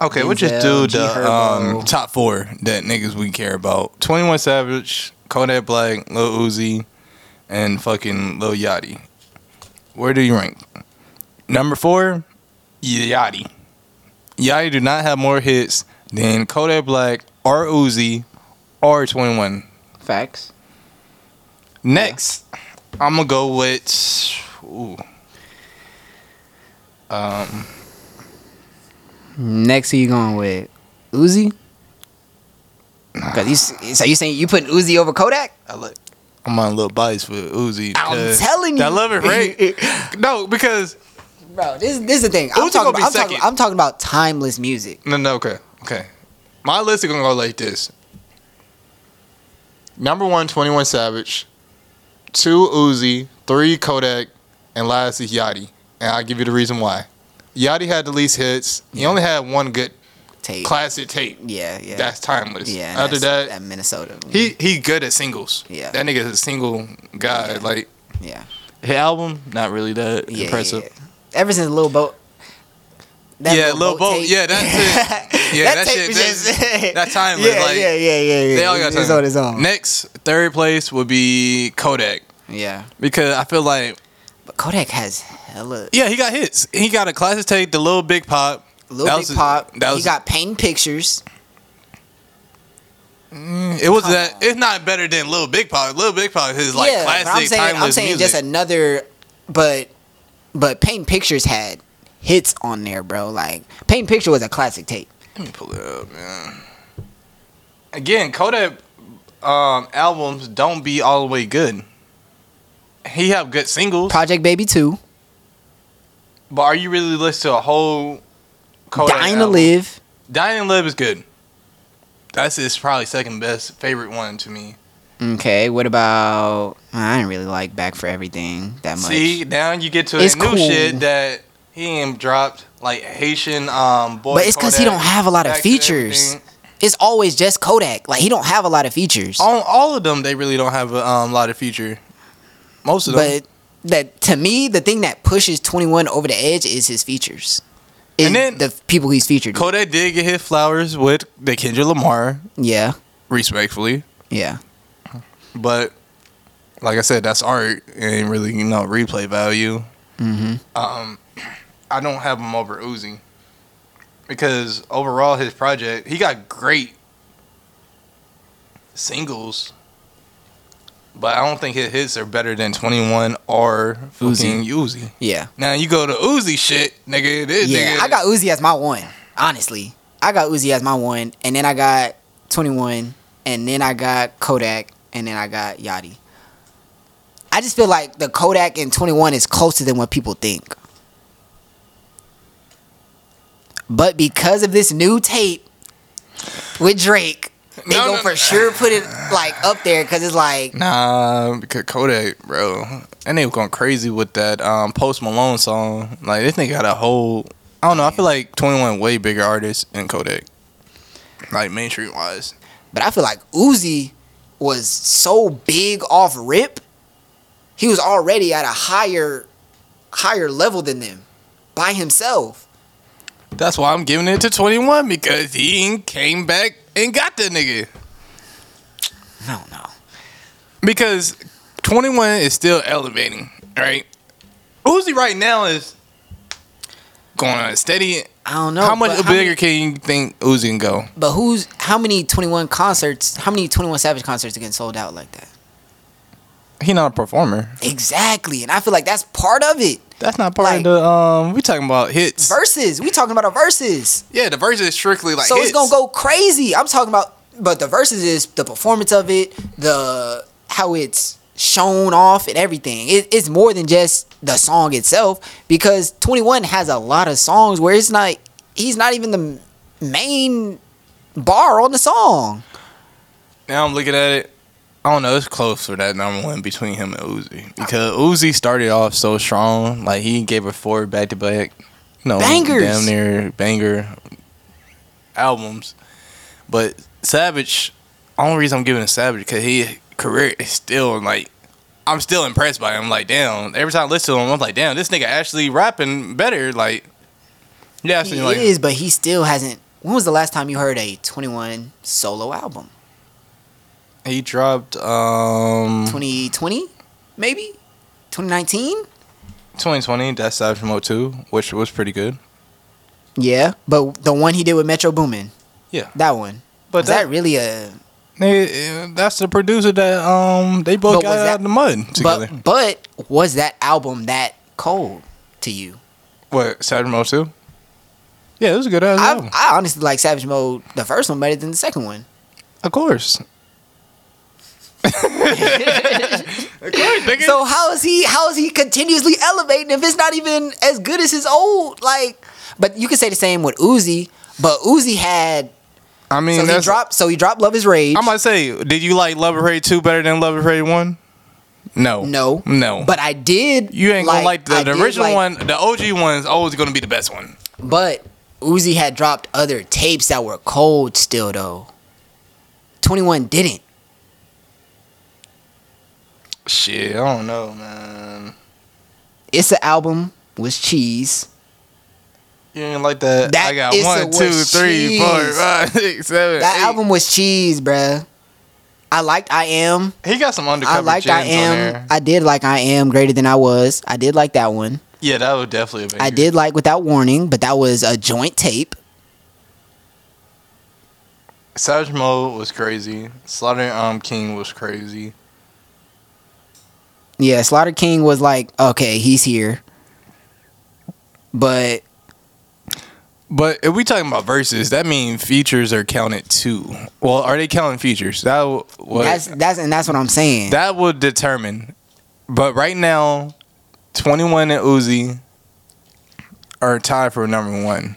Okay, we'll just do the um, top four that niggas we care about: Twenty One Savage, Kodak Black, Lil Uzi, and fucking Lil Yachty. Where do you rank? Number four, Yachty. Yachty do not have more hits than Kodak Black or Uzi or 21. Facts. Next, I'm gonna go with. Ooh. Um, Next, who you going with? Uzi? Cause you, so you saying you putting Uzi over Kodak? I like. I'm on a little bias for Uzi. I'm telling you. I love it, right? no, because Bro, this this is the thing. I'm Uzi talking, about, I'm, talking. I'm talking about timeless music. no, no, okay, okay. My list is gonna go like this. Number one, 21 Savage. Two, Uzi. Three, Kodak. And last is Yachty. And I'll give you the reason why. Yachty had the least hits. He only had one good Tape. classic tape. yeah, yeah. That's timeless. yeah. Other that's- that, that Minnesota. he he good at singles. Yeah. That nigga's a single guy. Yeah. Like yeah. his album, not really that Yeah, impressive. yeah, yeah. Ever since Lil Boat. Yeah, Lil Boat, yeah, that's it. Yeah, that tape shit, just- that's timeless, Yeah, like, yeah, yeah, yeah, yeah. They all got it's time. on its own. Next, third place would be Kodak Yeah, because I feel like but Kodak has hella. yeah, he got hits. He got a classic tape, the little big pop. Lil That Big Pop. that was, he got painting pictures. Mm, it was Come that. on. It's not better than Little Big Pop. Little Big Pop is like yeah, classic I'm saying, timeless I'm saying music. just another, but but painting pictures had hits on there, bro. Like Paint picture was a classic tape. Let me pull it up, man. Again, Kodak um, albums don't be all the way good. He have good singles, Project Baby Two, but are you really listening to a whole Kodak Dying to? Live. Dying to Live is good. That's his probably second best favorite one to me. Okay, what about? I didn't really like Back for Everything that much. See, now you get to It's the new cool. shit that he ain't dropped, like Haitian um boy. but it's because he don't have a lot of features. It's always just Kodak. Like he don't have a lot of features. On all of them, they really don't have a um, lot of feature. Most of them. But that to me, the thing that pushes Twenty One over the edge is his features. Is And then- the people he's featured. with. Kodak did get his flowers with the Kendrick Lamar, Yeah, respectfully. yeah. But like I said, that's art. It ain't really, you know, replay value. Mm-hmm. Um, I don't have him over Uzi because overall his project, he got great singles, but I don't think his hits are better than Twenty One or fucking Uzi. Yeah. Now you go to Uzi shit, nigga. This Yeah, nigga, I got Uzi as my one. Honestly, I got Uzi as my one, and then I got Twenty One, and then I got Kodak, and then I got Yachty. I just feel like the Kodak and Twenty One is closer than what people think. But because of this new tape with Drake, they No, go no, for no. sure put it like up there because it's like Nah, because Kodak, bro, and they was going crazy with that um, Post Malone song. Like this nigga got a whole. I don't know. I feel like Twenty One way bigger artist than Kodak, like mainstream wise. But I feel like Uzi was so big off rip. He was already at a higher higher level than them by himself. That's why I'm giving it to Twenty One because he came back and got the nigga. No, don't. Because Twenty One is still elevating, right? Uzi right now is going on a steady. I don't know. how much but bigger many- can you think Uzi can go? but who's how many 21 concerts, how many 21 Savage concerts are getting sold out like that? He not a performer. Exactly. And I feel like that's part of it. That's not part Like- of the um. We talking about hits. Verses. We talking about a verses. Yeah, the verses is strictly like so hits. it's gonna go crazy. I'm talking about but the verses is the performance of it, the how it's shown off and everything. It, it's more than just the song itself because 21 has a lot of songs where it's not he's not even the main bar on the song. Now I'm looking at it. I don't know. It's close for that number one between him and Uzi because Uzi started off so strong. Like he gave her four back to back, you know, Bangers. damn near banger albums. But Savage, only reason I'm giving it Savage because his career is still like. I'm still impressed by him. Like, damn. Every time I listen to him, I'm like, damn, this nigga actually rapping better. Like, yeah, He like, is, but he still hasn't when was the last time you heard a 21 solo album? He dropped um 2020? Maybe? 2019? 2020. That's Savage Mode 2, which was pretty good. Yeah, but the one he did with Metro Boomin. Yeah. that one. But Was that, really a? Uh, that's the producer that um they both But got was out that- of the mud together. But but was that album that cold to you? what Savage Mode two? Yeah, it was a good I, album. I honestly like Savage Mode, the first one better than the second one. Of course. So how is he? How is he continuously elevating if it's not even as good as his old? Like, but you could say the same with Uzi. But Uzi had I mean, so he dropped. So he dropped Luv Is Rage. I'm gonna say, did you like Love Is Parade two better than Love Is Parade one? No. no, No. But I did. you ain't gonna like, I the, the original like- one. The OG one is always gonna be the best one. But Uzi had dropped other tapes that were cold still though. Twenty One didn't. Shit, I don't know, man. It's an album was cheese. You ain't like that. That I got one, two, three, four, cheese. five, six, seven, That eight. album was cheese, bruh. I liked I Am. He got some undercover I liked I Am. I did like I Am greater than I was. I did like that one. Yeah, that was definitely. I did like Without Warning, but that was a joint tape. Savage Mode was crazy. Slaughter Arm King was crazy. Yeah, Slaughter King was like, okay, he's here. But But if we talking about verses, that means features are counted too. Well, are they counting features? That w- what that's that's and that's what I'm saying. that would determine. But right now, Twenty One and Uzi are tied for number one.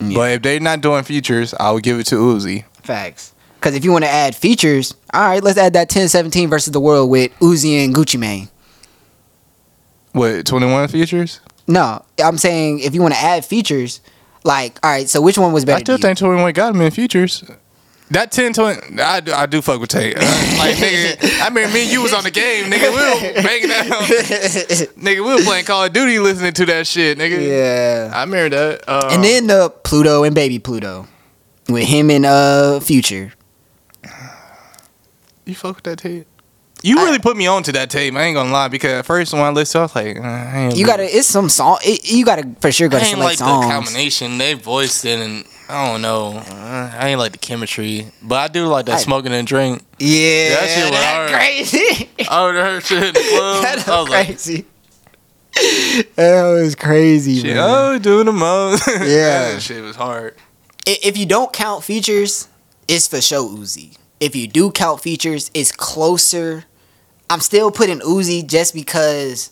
Yeah. But if they're not doing features, I would give it to Uzi. Facts. Because if you want to add features, all right, let's add that 1017 versus the world with Uzi and Gucci Mane. What Twenty One features? No, I'm saying if you want to add features, like, all right, so which one was better? I still think Twenty One got him in features. That 10 20, I do, I do fuck with Tate. Uh, like, nigga, I mean, me and you was on the game, nigga. We were banging out. nigga, we were playing Call of Duty listening to that shit, nigga. yeah. I remember that. Uh, And then uh, Pluto and Baby Pluto with him and uh Future. You fuck with that tape? You I- really put me on to that tape. I ain't gonna lie because at first when I listened, I was like, uh, I ain't You gotta, it's some song. It, you gotta for sure I gotta ain't select like the combination they voiced it, and I don't know. Uh, I ain't like the chemistry, but I do like that I- smoking and drink. Yeah, That shit was that hard. crazy. I would heard shit in the club. that I was was like, crazy. that was crazy, shit, man. oh, doing the most. Yeah. that shit was hard. If you don't count features, it's for show Uzi. If you do count features, it's closer. I'm still putting Uzi just because.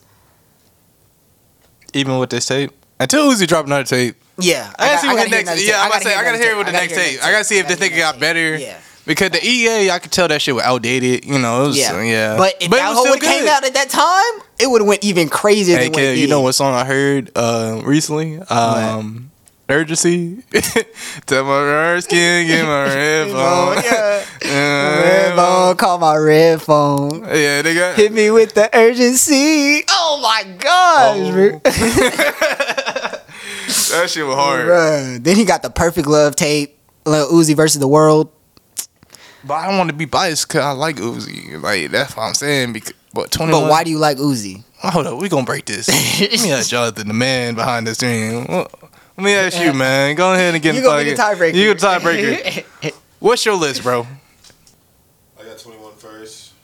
Even with this tape, until Uzi dropped another tape. Yeah, I, gotta got- see what the next. Yeah, tape. I'm about to say I gotta hear what the next tape. I gotta see if this tape. got better. Yeah. Because the EA, I could tell that shit was outdated. You know, it was, Yeah. yeah. But if it that whole came out at that time, it would have went even crazier Hey, than it you know what song I heard uh, recently? Um, Urgency. Tell my red skin, get my red phone. know, yeah. Uh, Red phone, call my red phone. Yeah, they got. Hit me with the urgency. Oh my gosh, Oh. that shit was hard. Bruh. Then he got the perfect love tape, Lil Uzi versus the world. But I don't want to be biased because I like Uzi. Like, that's what I'm saying. Because, but 21. But why do you like Uzi? Oh, hold up, we gonna break this. Let me ask Jonathan, the man behind the screen. Well, Let me ask you, man. Go ahead and get You in gonna be the tiebreaker. You the tiebreaker. What's your list, bro? I got 21 first.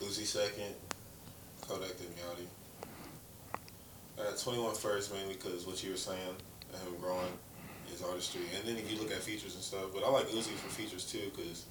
Uzi second. Kodak then Yachty. I got 21 first mainly because what you were saying, and him growing his artistry. And then if you look at features and stuff, but I like Uzi for features too because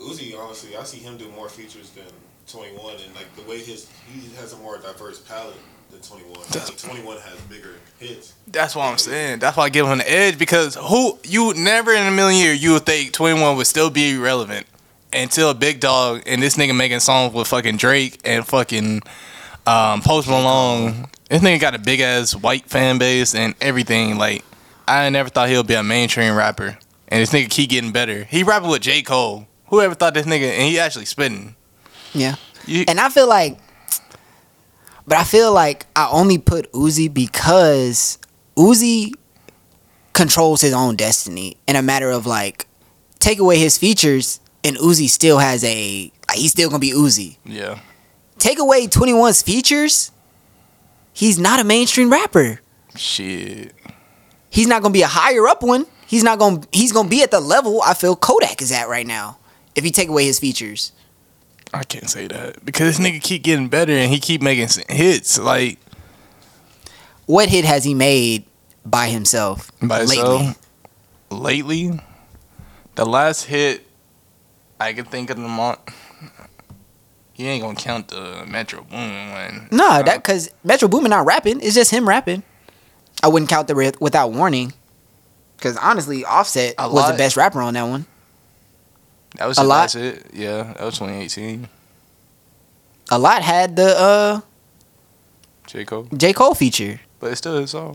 Uzi, honestly, I see him do more features than 21 and like the way his, he has a more diverse palette than 21. I think 21 has bigger hits. That's what I'm saying. That's why I give him the edge because who you never in a million years you would think 21 would still be relevant until Big Dog and this nigga making songs with fucking Drake and fucking um, Post Malone. This nigga got a big ass white fan base and everything. Like I never thought he would be a mainstream rapper, and this nigga keep getting better. He rapping with J Cole. Whoever thought this nigga and he actually spitting. Yeah. You, And I feel like, but I feel like I only put Uzi because Uzi controls his own destiny in a matter of like, take away his features and Uzi still has a, like, he's still gonna be Uzi. yeah. Take away 21's features, he's not a mainstream rapper. Shit. He's not gonna be a higher up one. He's not gonna he's gonna be at the level I feel Kodak is at right now. If you take away his features. I can't say that because this nigga keep getting better and he keep making hits like What hit has he made by himself by lately? himself. Lately, the last hit I can think of the month. You ain't gonna count the Metro Boom one. No, that because Metro Boomin not rapping. It's just him rapping. I wouldn't count the without warning. Because honestly, Offset was the best rapper on that one. That was a lot. last hit. Yeah, that was 2018. A lot had the uh J Cole, J Cole feature. but it's still his song.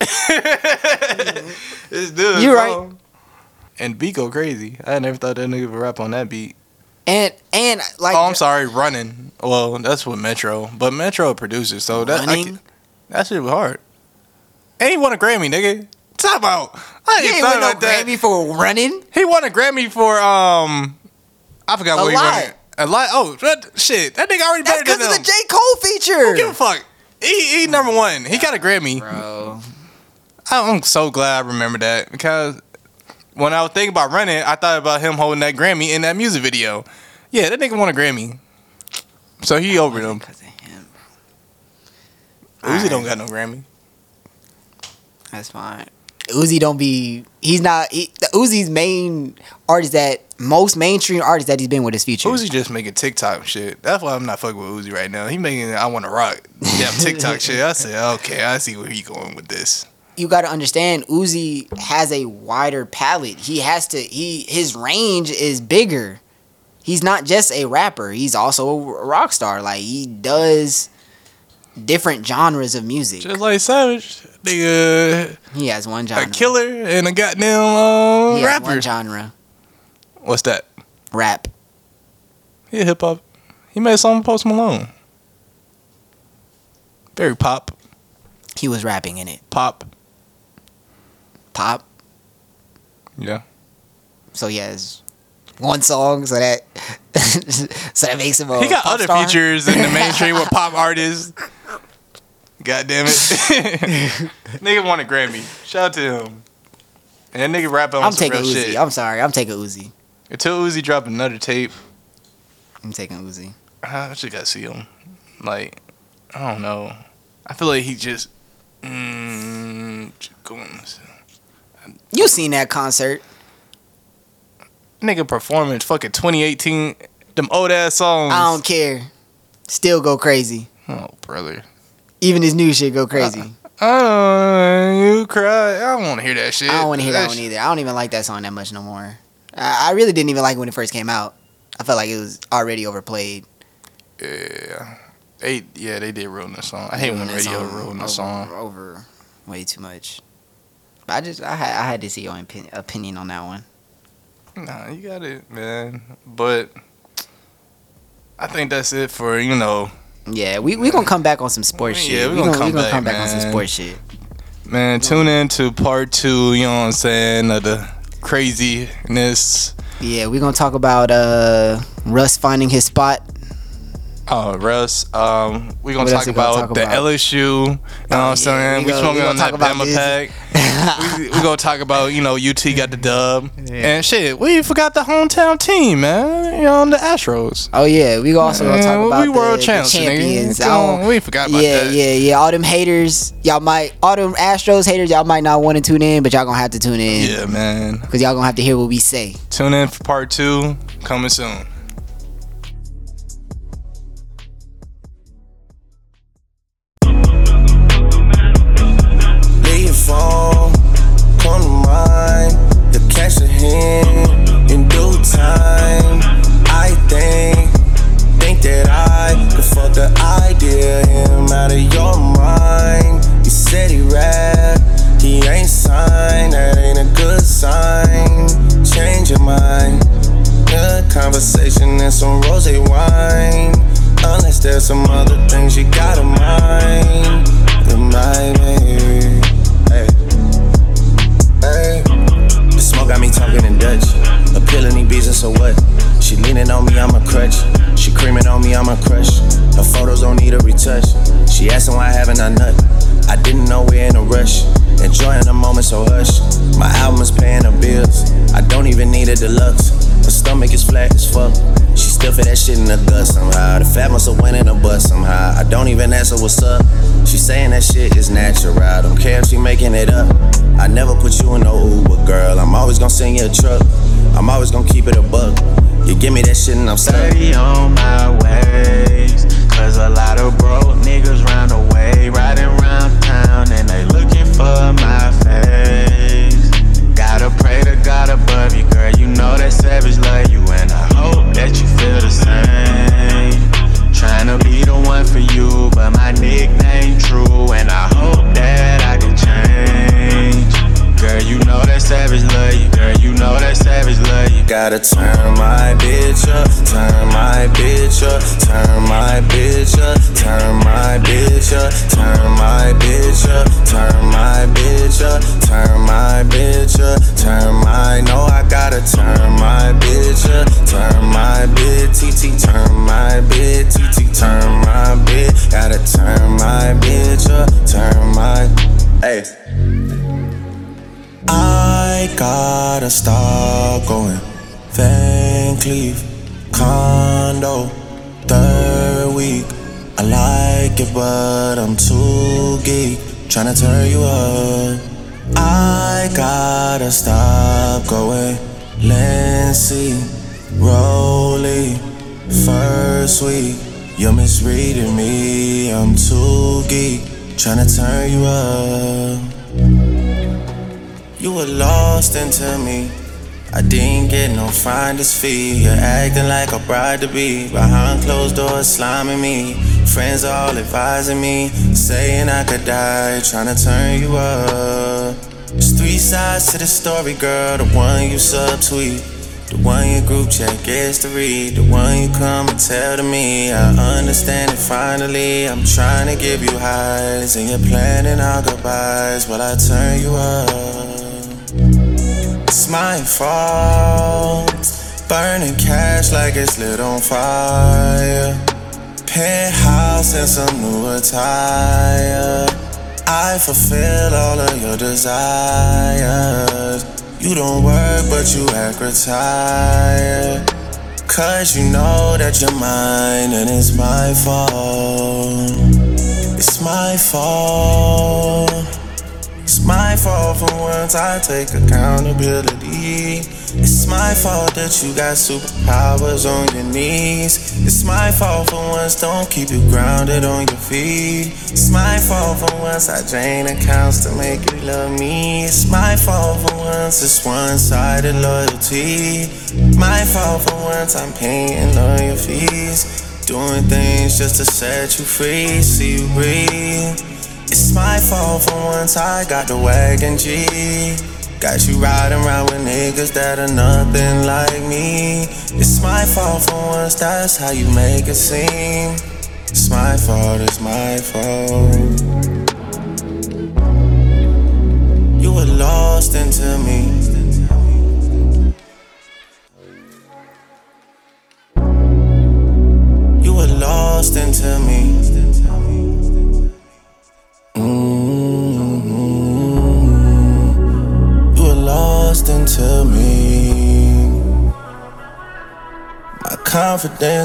it's still his You right. song. And beat go crazy. I never thought that nigga would rap on that beat. And and like oh, I'm sorry, running. Well, that's what Metro, but Metro produces, so that I that shit was hard. And he won a Grammy, nigga. Talk about. I he ain't ain't thought win no about that. Grammy for running. He won a Grammy for um, I forgot A what he Lot. won. A lot. Oh, that, shit. That nigga already That's better because than of the J Cole feature. Who Give a fuck. He he number one. He got a Grammy. Bro, I'm so glad I remember that because when I was thinking about running, I thought about him holding that Grammy in that music video. Yeah, that nigga won a Grammy. So he over them. Because of him. Uzi Alright. don't got no Grammy. That's fine. Uzi don't be. He's not. He, the Uzi's main artist that most mainstream artist that he's been with his feature. Uzi just making TikTok shit. That's why I'm not fucking with Uzi right now. He making I want to rock. Yeah, TikTok shit. I said, okay, I see where he going with this. you got to understand Uzi has a wider palette. He has to he his range is bigger. He's not just a rapper. He's also a rock star. Like he does different genres of music. Just like Savage, nigga, He has one genre. a killer and a goddamn uh, he rapper. one genre. What's that? Rap. He a hip hop. He made a song with Post Malone. Very pop, He was rapping in it. pop. Pop. Yeah. So he has one song. So that so that makes him a He got other star. features in the mainstream with pop artists. God damn it. nigga won a Grammy. Shout out to him. And that nigga rapping on I'm some taking real Uzi. shit. I'm sorry. I'm taking Uzi. Until Uzi drop another tape, I'm taking Uzi. I just gotta see him. Like, I don't know. I feel like he just. Mm, going. You seen that concert? Nigga performance fucking 2018. Them old ass songs. I don't care. Still go crazy. Oh, brother. Even his new shit go uh, crazy. Oh, you cry. I don't want to hear that shit. I don't want to hear that one shit- either. I don't even like that song that much no more. I, I really didn't even like it when it first came out. I felt like it was already overplayed. Yeah. They, yeah, they did ruin the song. I hate when That radio song ruin the song. over way too much. But I just I had I had to see your opin- opinion on that one. Nah, you got it, man. But I think that's it for you know, Yeah, we we gonna come back on some sports Yeah, shit. we we gonna gonna, we come gonna back, come back on some sports shit. man. Tune in to part two. You know what I'm saying? Of the craziness. Yeah, we gonna talk about uh Russ finding his spot. Oh, Russ. Um, we gonna What talk we gonna about talk the about? LSU. You know what I'm yeah, saying? we We, gonna- smoking we on gonna that talk about Bama pack. We, we gonna talk about you know UT got the dub and shit. We forgot the hometown team, man. You know the Astros. Oh yeah, we also gonna talk we about the, world the champs, nigga. champions. Come we forgot about yeah, that. yeah, yeah. All them haters, y'all might, all them Astros haters, y'all might not want to tune in, but y'all gonna have to tune in Yeah, man. because y'all gonna have to hear what we say. Tune in for part two. Coming soon. Phone, come to mine. The cash at hand in due time. I think, think that I could fuck the idea him out of your mind. He said he rap, he ain't signed. That ain't a good sign. Change your mind. Good conversation and some rose wine. Unless there's some other things you gotta mind. Then my baby. Hey. Hey. The smoke got me talking in Dutch. Appealing these beats and so what? She leaning on me, I'm a crutch. She creaming on me, I'm a crush. Her photos don't need a retouch. She asking why I haven't I nut? I didn't know we're in a rush. Enjoying the moment, so hush. My album is paying the bills. I don't even need a deluxe. Her stomach is flat as fuck. She still feel that shit in the gut somehow. The fat must have went in her butt somehow. I don't even ask her what's up. She saying that shit is natural. I don't care if she making it up. I never put you in no Uber, girl. I'm always gonna send you a truck. I'm always gonna keep it a buck. You give me that shit and I'm. 30 on my ways. Cause a lot of broke niggas round the way. Riding round town and they looking for my face. Gotta pray to God above you, girl. You know that savage love you, and I hope that you feel the same. Tryna be the one for you, but my nickname true, and I hope that I can change. Girl, you know that savage love you, girl. You know that savage love you. Gotta turn my bitch up, turn my bitch up, turn my bitch up, turn my bitch up, turn my bitch up, turn my bitch up, turn my bitch up, turn my. No, I gotta turn my bitch gotta stop going. Van Cleef, condo, third week. I like it, but I'm too geek. Tryna turn you up. I gotta stop going. Lancy, Rolly, first week. You're misreading me. I'm too geek. Tryna turn you up. You were lost into me. I didn't get no finder's fee. You're acting like a bride to be. Behind closed doors, sliming me. Friends all advising me, saying I could die, trying to turn you up. There's three sides to the story, girl. The one you subtweet, the one your group chat gets to read, the one you come and tell to me. I understand it finally. I'm trying to give you highs, and you're planning our goodbyes. Will I turn you up? It's my fault. Burning cash like it's lit on fire. Penthouse and some new attire. I fulfill all of your desires. You don't work, but you act retired. Cause you know that you're mine and it's my fault. It's my fault. My fault for once I take accountability. It's my fault that you got superpowers on your knees. It's my fault for once, don't keep you grounded on your feet. It's my fault for once I drain accounts to make you love me. It's my fault for once, it's one sided loyalty. My fault for once, I'm paying your fees. Doing things just to set you free, see you breathe. It's my fault for once I got the wagon G. Got you riding around with niggas that are nothing like me. It's my fault for once, that's how you make it seem. It's my fault, it's my fault.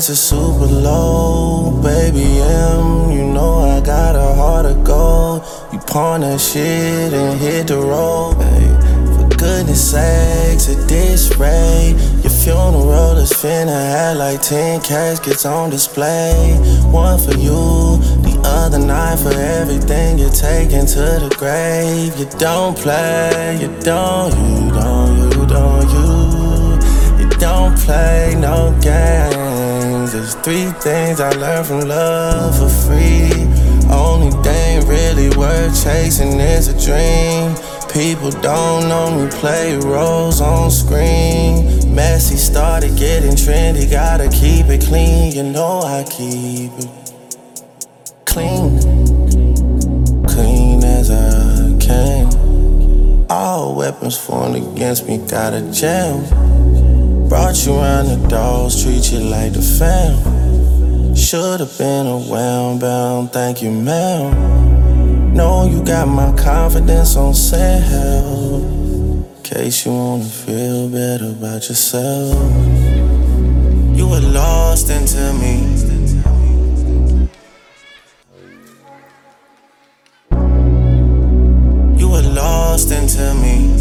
Confidence is super low, baby M. You know I got a heart of gold. You pawn that shit and hit the road, babe. For goodness sakes, at this rate, your funeral is finna have like 10 caskets on display. One for you, the other nine for everything you're taking to the grave. You don't play, you don't, you don't, you don't, you. You don't play no games. There's three things I learned from love for free. Only thing really worth chasing is a dream. People don't only play roles on screen. Messy started getting trendy, gotta keep it clean. You know I keep it clean, clean as I can. All weapons formed against me got a jam. Brought you round the dolls, treat you like the fam. Should've been a well bound, thank you, ma'am. Know you got my confidence on sale. Case you wanna feel better about yourself. You were lost into me. lost into me.